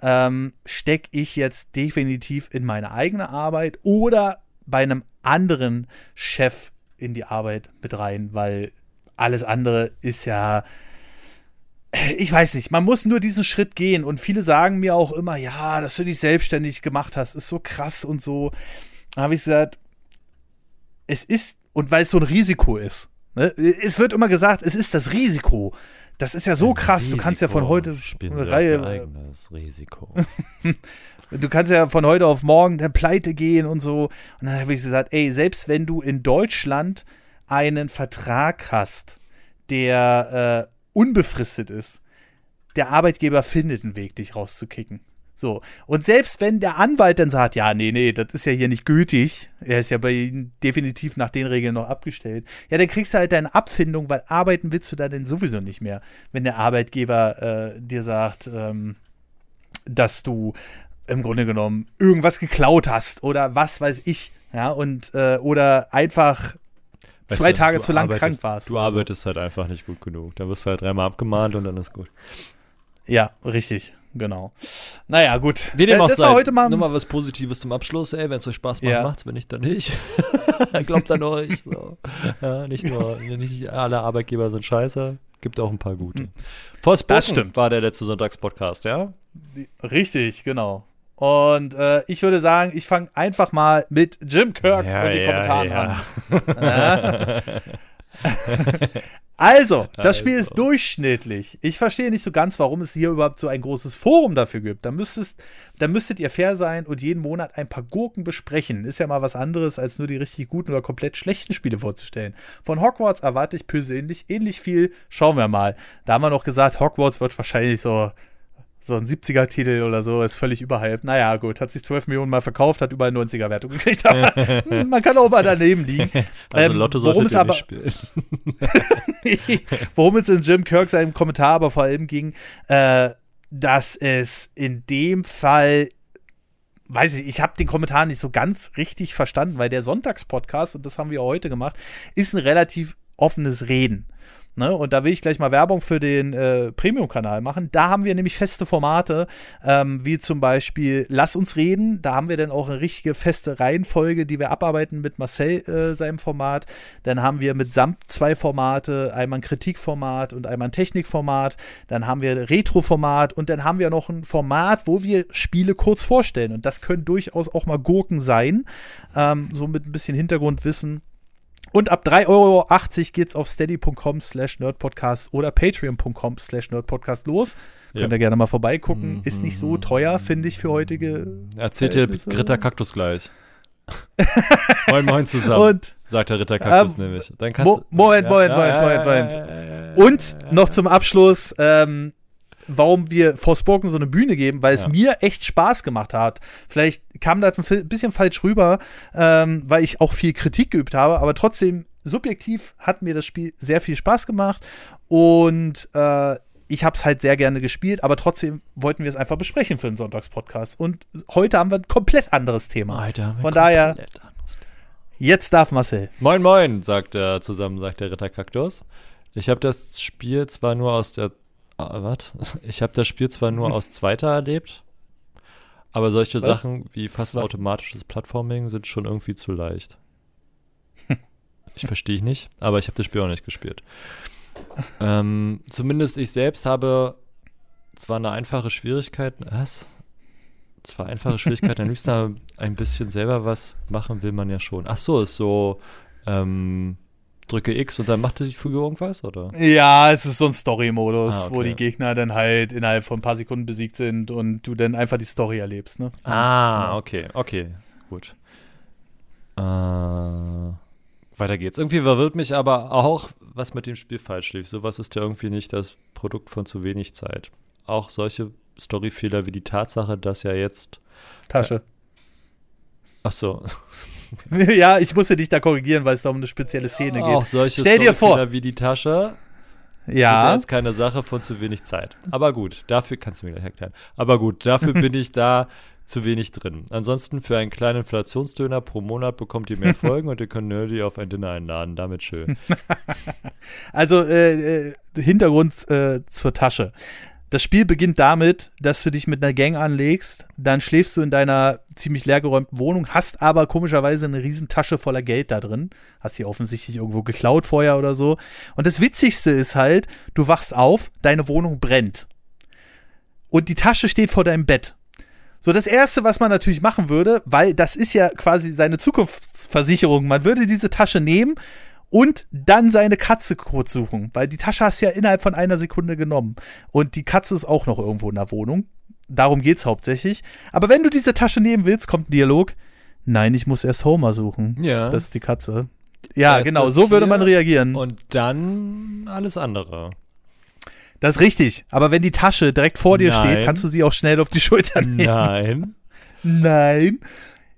ähm, stecke ich jetzt definitiv in meine eigene Arbeit oder bei einem anderen Chef in die Arbeit mit rein, weil alles andere ist ja, ich weiß nicht, man muss nur diesen Schritt gehen und viele sagen mir auch immer, ja, dass du dich selbstständig gemacht hast, ist so krass und so. Da habe ich gesagt, es ist, und weil es so ein Risiko ist, ne? es wird immer gesagt, es ist das Risiko. Das ist ja so krass, du kannst ja von heute eine Reihe, eigenes Risiko. du kannst ja von heute auf morgen dann pleite gehen und so. Und dann habe ich gesagt, ey, selbst wenn du in Deutschland einen Vertrag hast, der äh, unbefristet ist, der Arbeitgeber findet einen Weg, dich rauszukicken. So. Und selbst wenn der Anwalt dann sagt, ja, nee, nee, das ist ja hier nicht gültig, er ist ja bei Ihnen definitiv nach den Regeln noch abgestellt, ja, dann kriegst du halt deine Abfindung, weil arbeiten willst du da denn sowieso nicht mehr, wenn der Arbeitgeber äh, dir sagt, ähm, dass du im Grunde genommen irgendwas geklaut hast oder was weiß ich, ja, und äh, oder einfach Weißt zwei du, Tage zu lang arbeitest- krank warst. Du oder so. arbeitest halt einfach nicht gut genug. Da wirst du halt dreimal abgemahnt und dann ist gut. Ja, richtig, genau. Naja, gut. Wie dem Äh, auch sei, heute mal, nur mal was Positives zum Abschluss, ey. Wenn es euch Spaß macht, Ja. macht's. Wenn nicht, dann nicht. Glaubt an euch. So. Ja, nicht nur, nicht alle Arbeitgeber sind scheiße. Gibt auch ein paar gute. Forspoken Das stimmt. war der letzte Sonntagspodcast, ja? Richtig, genau. Und äh, ich würde sagen, ich fange einfach mal mit Jim Kirk Ja, und den ja, Kommentaren ja. an. Also, das Spiel Also. ist durchschnittlich. Ich verstehe nicht so ganz, warum es hier überhaupt so ein großes Forum dafür gibt. Da, müsstest, da müsstet ihr fair sein und jeden Monat ein paar Gurken besprechen. Ist ja mal was anderes, als nur die richtig guten oder komplett schlechten Spiele vorzustellen. Von Hogwarts erwarte ich persönlich ähnlich viel. Schauen wir mal. Da haben wir noch gesagt, Hogwarts wird wahrscheinlich so so ein 70er-Titel oder so, ist völlig überhyped. Naja, gut, hat sich 12 Millionen Mal verkauft, hat über 90er-Wertung gekriegt, aber hm, man kann auch mal daneben liegen. Also Ähm, Lotto worum solltet es aber, nicht spielen. worum es in Jim Kirk seinem Kommentar aber vor allem ging, äh, dass es in dem Fall weiß ich, ich habe den Kommentar nicht so ganz richtig verstanden, weil der Sonntagspodcast, und das haben wir heute gemacht, ist ein relativ offenes Reden. Ne? Und da will ich gleich mal Werbung für den äh, Premium-Kanal machen. Da haben wir nämlich feste Formate, ähm, wie zum Beispiel Lass uns reden. Da haben wir dann auch eine richtige feste Reihenfolge, die wir abarbeiten mit Marcel äh, seinem Format. Dann haben wir mit Samt zwei Formate, einmal ein Kritikformat und einmal ein Technikformat. Dann haben wir Retro-Format und dann haben wir noch ein Format, wo wir Spiele kurz vorstellen. Und das können durchaus auch mal Gurken sein. Ähm, so mit ein bisschen Hintergrundwissen. Und ab 3,80 Euro geht's auf steady.com slash nerdpodcast oder patreon.com slash nerdpodcast los. Ja. Könnt ihr gerne mal vorbeigucken. Mhm. Ist nicht so teuer, finde ich, für heutige. Erzählt ihr Ritter Kaktus gleich. moin, moin zusammen. Und, sagt der Ritter Kaktus ähm, nämlich. Dann kannst Mo Moment, Moment, Moment, Moment, Moment. Und noch zum Abschluss, ähm, warum wir Forspoken so eine Bühne geben, weil es ja. mir echt Spaß gemacht hat. Vielleicht kam das ein bisschen falsch rüber, ähm, weil ich auch viel Kritik geübt habe, aber trotzdem subjektiv hat mir das Spiel sehr viel Spaß gemacht und äh, ich habe es halt sehr gerne gespielt, aber trotzdem wollten wir es einfach besprechen für den Sonntagspodcast. Und heute haben wir ein komplett anderes Thema. Wir Von daher, jetzt darf Marcel. Moin, moin, sagt er zusammen, sagt der Ritter Kaktus. Ich habe das Spiel zwar nur aus der Ah, was? Ich habe das Spiel zwar nur aus zweiter erlebt, aber solche was? Sachen wie fast was? automatisches Plattforming sind schon irgendwie zu leicht. ich verstehe nicht, aber ich habe das Spiel auch nicht gespielt. ähm, zumindest ich selbst habe zwar eine einfache Schwierigkeit, was? Zwar einfache Schwierigkeit, am liebsten ein bisschen selber was machen will man ja schon. Ach so, ist so ähm, drücke X und dann macht die Figur irgendwas, oder? Ja, es ist so ein Story-Modus, ah, okay. wo die Gegner dann halt innerhalb von ein paar Sekunden besiegt sind und du dann einfach die Story erlebst, ne? Ah, okay, okay, gut. Äh, weiter geht's. Irgendwie verwirrt mich aber auch, was mit dem Spiel falsch lief. Sowas ist ja irgendwie nicht das Produkt von zu wenig Zeit. Auch solche Storyfehler wie die Tatsache, dass ja jetzt Tasche. Ach so. ja, ich musste dich da korrigieren, weil es da um eine spezielle Szene geht. Auch solche Stell dir vor. wie die Tasche. Ja. Das ist keine Sache von zu wenig Zeit. Aber gut, dafür kannst du mir gleich erklären. Aber gut, dafür bin ich da zu wenig drin. Ansonsten für einen kleinen Inflationsdöner pro Monat bekommt ihr mehr Folgen und ihr könnt Nerdy auf ein Dinner einladen. Damit schön. also äh, äh, Hintergrund äh, zur Tasche. Das Spiel beginnt damit, dass du dich mit einer Gang anlegst, dann schläfst du in deiner ziemlich leergeräumten Wohnung, hast aber komischerweise eine Riesentasche voller Geld da drin. Hast sie offensichtlich irgendwo geklaut vorher oder so. Und das Witzigste ist halt, du wachst auf, deine Wohnung brennt. Und die Tasche steht vor deinem Bett. So, das erste, was man natürlich machen würde, weil das ist ja quasi seine Zukunftsversicherung, man würde diese Tasche nehmen, und dann seine Katze kurz suchen, weil die Tasche hast du ja innerhalb von einer Sekunde genommen. Und die Katze ist auch noch irgendwo in der Wohnung. Darum geht's hauptsächlich. Aber wenn du diese Tasche nehmen willst, kommt ein Dialog. Nein, ich muss erst Homer suchen. Ja. Das ist die Katze. Ja, genau, so würde man reagieren. Und dann alles andere. Das ist richtig. Aber wenn die Tasche direkt vor dir Nein. steht, kannst du sie auch schnell auf die Schulter nehmen. Nein. Nein.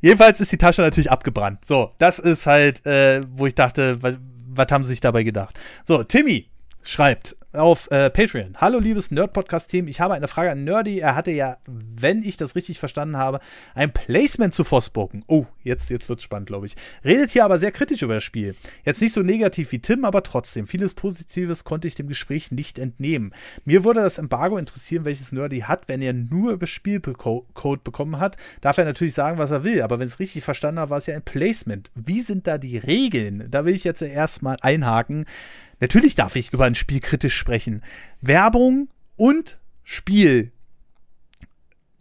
Jedenfalls ist die Tasche natürlich abgebrannt. So, das ist halt, äh, wo ich dachte, was, was haben sie sich dabei gedacht? So, Timmy schreibt, auf äh, Patreon. Hallo, liebes Nerd-Podcast-Team. Ich habe eine Frage an Nerdy. Er hatte ja, wenn ich das richtig verstanden habe, ein Placement zu Forspoken. Oh, jetzt, jetzt es spannend, glaube ich. Redet hier aber sehr kritisch über das Spiel. Jetzt nicht so negativ wie Tim, aber trotzdem. Vieles Positives konnte ich dem Gespräch nicht entnehmen. Mir würde das Embargo interessieren, welches Nerdy hat. Wenn er nur über Spielcode bekommen hat, darf er natürlich sagen, was er will. Aber wenn es richtig verstanden habe, war es ja ein Placement. Wie sind da die Regeln? Da will ich jetzt erstmal einhaken. Natürlich darf ich über ein Spiel kritisch sprechen. Werbung und Spiel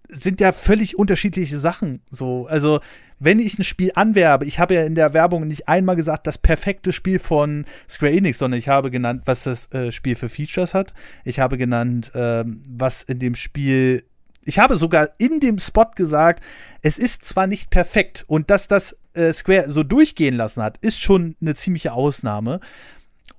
sind ja völlig unterschiedliche Sachen. So, also wenn ich ein Spiel anwerbe, ich habe ja in der Werbung nicht einmal gesagt, das perfekte Spiel von Square Enix, sondern ich habe genannt, was das äh, Spiel für Features hat. Ich habe genannt, äh, was in dem Spiel. Ich habe sogar in dem Spot gesagt, es ist zwar nicht perfekt und dass das äh, Square so durchgehen lassen hat, ist schon eine ziemliche Ausnahme.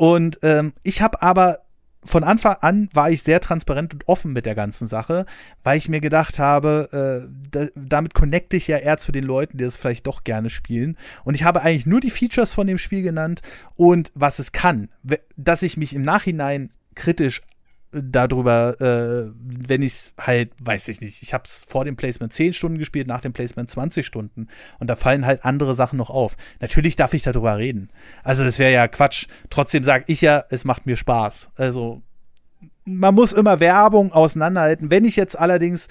Und ähm, ich habe aber von Anfang an war ich sehr transparent und offen mit der ganzen Sache, weil ich mir gedacht habe, äh, da, damit connecte ich ja eher zu den Leuten, die es vielleicht doch gerne spielen. Und ich habe eigentlich nur die Features von dem Spiel genannt und was es kann. Dass ich mich im Nachhinein kritisch darüber, äh, wenn ich es halt, weiß ich nicht, ich habe es vor dem Placement 10 Stunden gespielt, nach dem Placement 20 Stunden und da fallen halt andere Sachen noch auf. Natürlich darf ich darüber reden. Also das wäre ja Quatsch. Trotzdem sage ich ja, es macht mir Spaß. Also man muss immer Werbung auseinanderhalten. Wenn ich jetzt allerdings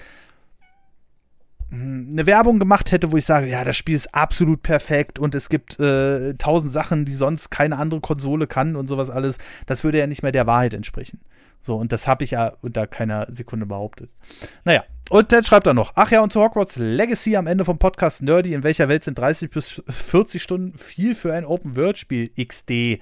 hm, eine Werbung gemacht hätte, wo ich sage, ja, das Spiel ist absolut perfekt und es gibt äh, tausend Sachen, die sonst keine andere Konsole kann und sowas alles, das würde ja nicht mehr der Wahrheit entsprechen. So, und das habe ich ja unter keiner Sekunde behauptet. Naja, und dann schreibt er noch, ach ja, und zu Hogwarts Legacy am Ende vom Podcast Nerdy, in welcher Welt sind 30 bis 40 Stunden viel für ein Open-World-Spiel XD?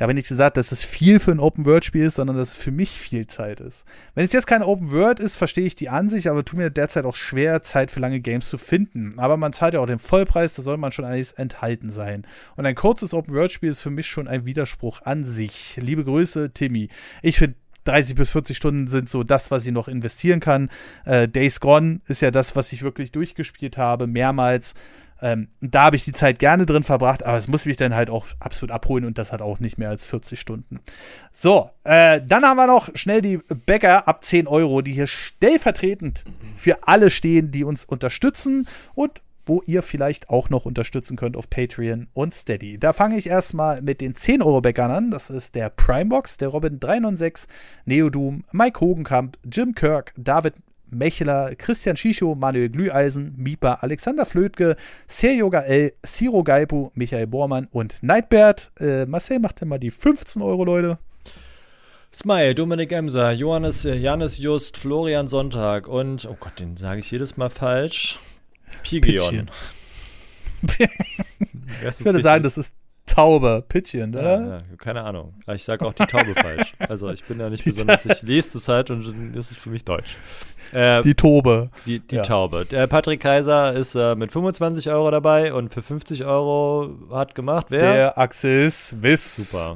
Ich habe nicht gesagt, dass es viel für ein Open-World-Spiel ist, sondern dass es für mich viel Zeit ist. Wenn es jetzt kein Open-World ist, verstehe ich die Ansicht, aber tut mir derzeit auch schwer, Zeit für lange Games zu finden. Aber man zahlt ja auch den Vollpreis, da soll man schon alles enthalten sein. Und ein kurzes Open-World-Spiel ist für mich schon ein Widerspruch an sich. Liebe Grüße, Timmy. Ich finde 30 bis 40 Stunden sind so das, was ich noch investieren kann. Äh, Days Gone ist ja das, was ich wirklich durchgespielt habe, mehrmals. Ähm, da habe ich die Zeit gerne drin verbracht, aber es muss mich dann halt auch absolut abholen und das hat auch nicht mehr als 40 Stunden. So, äh, dann haben wir noch schnell die Bäcker ab 10 Euro, die hier stellvertretend für alle stehen, die uns unterstützen und wo ihr vielleicht auch noch unterstützen könnt auf Patreon und Steady. Da fange ich erstmal mit den 10 Euro Bäckern an. Das ist der Primebox, der Robin 396, Neodoom, Mike Hogenkamp, Jim Kirk, David Mechler, Christian Schicho, Manuel Glüheisen, Mipa, Alexander Flötke, Seryoga L, Siro Gaipu, Michael Bormann und Nightbert. Äh, Marcel macht immer die 15 Euro, Leute. Smile, Dominik Emser, Johannes, äh, Janis Just, Florian Sonntag und, oh Gott, den sage ich jedes Mal falsch. Pigeon. ich würde sagen, das ist Taube, Pitchen, oder? Ja, ja, keine Ahnung. Ich sage auch die Taube falsch. Also ich bin ja nicht besonders, ich lese das halt und das ist für mich Deutsch. Äh, die Tobe. Die, die ja. Taube. Der Patrick Kaiser ist äh, mit 25 Euro dabei und für 50 Euro hat gemacht, wer? Der Axel Swiss. Super.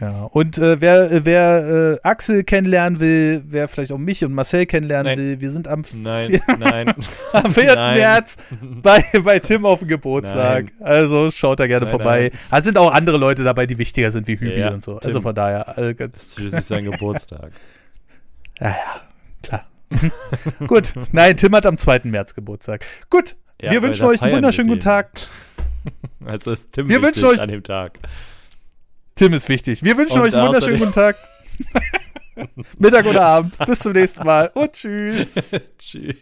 Ja, und äh, wer, wer äh, Axel kennenlernen will, wer vielleicht auch mich und Marcel kennenlernen nein. will, wir sind am, nein, nein. am 4. Nein. März bei, bei Tim auf dem Geburtstag. Nein. Also schaut da gerne vorbei. Da also sind auch andere Leute dabei, die wichtiger sind wie Hübi ja, und so. Also Tim. Also von daher. Also ganz das ist sein Geburtstag. ja, ja, klar. Gut, nein, Tim hat am 2. März Geburtstag. Gut, ja, wir wünschen euch einen wunderschönen guten Tag. Also ist Tim wir wünschen euch an dem Tag. Tim ist wichtig. Wir wünschen und euch einen wunderschönen guten Tag. Mittag oder Abend. Bis zum nächsten Mal und tschüss. tschüss.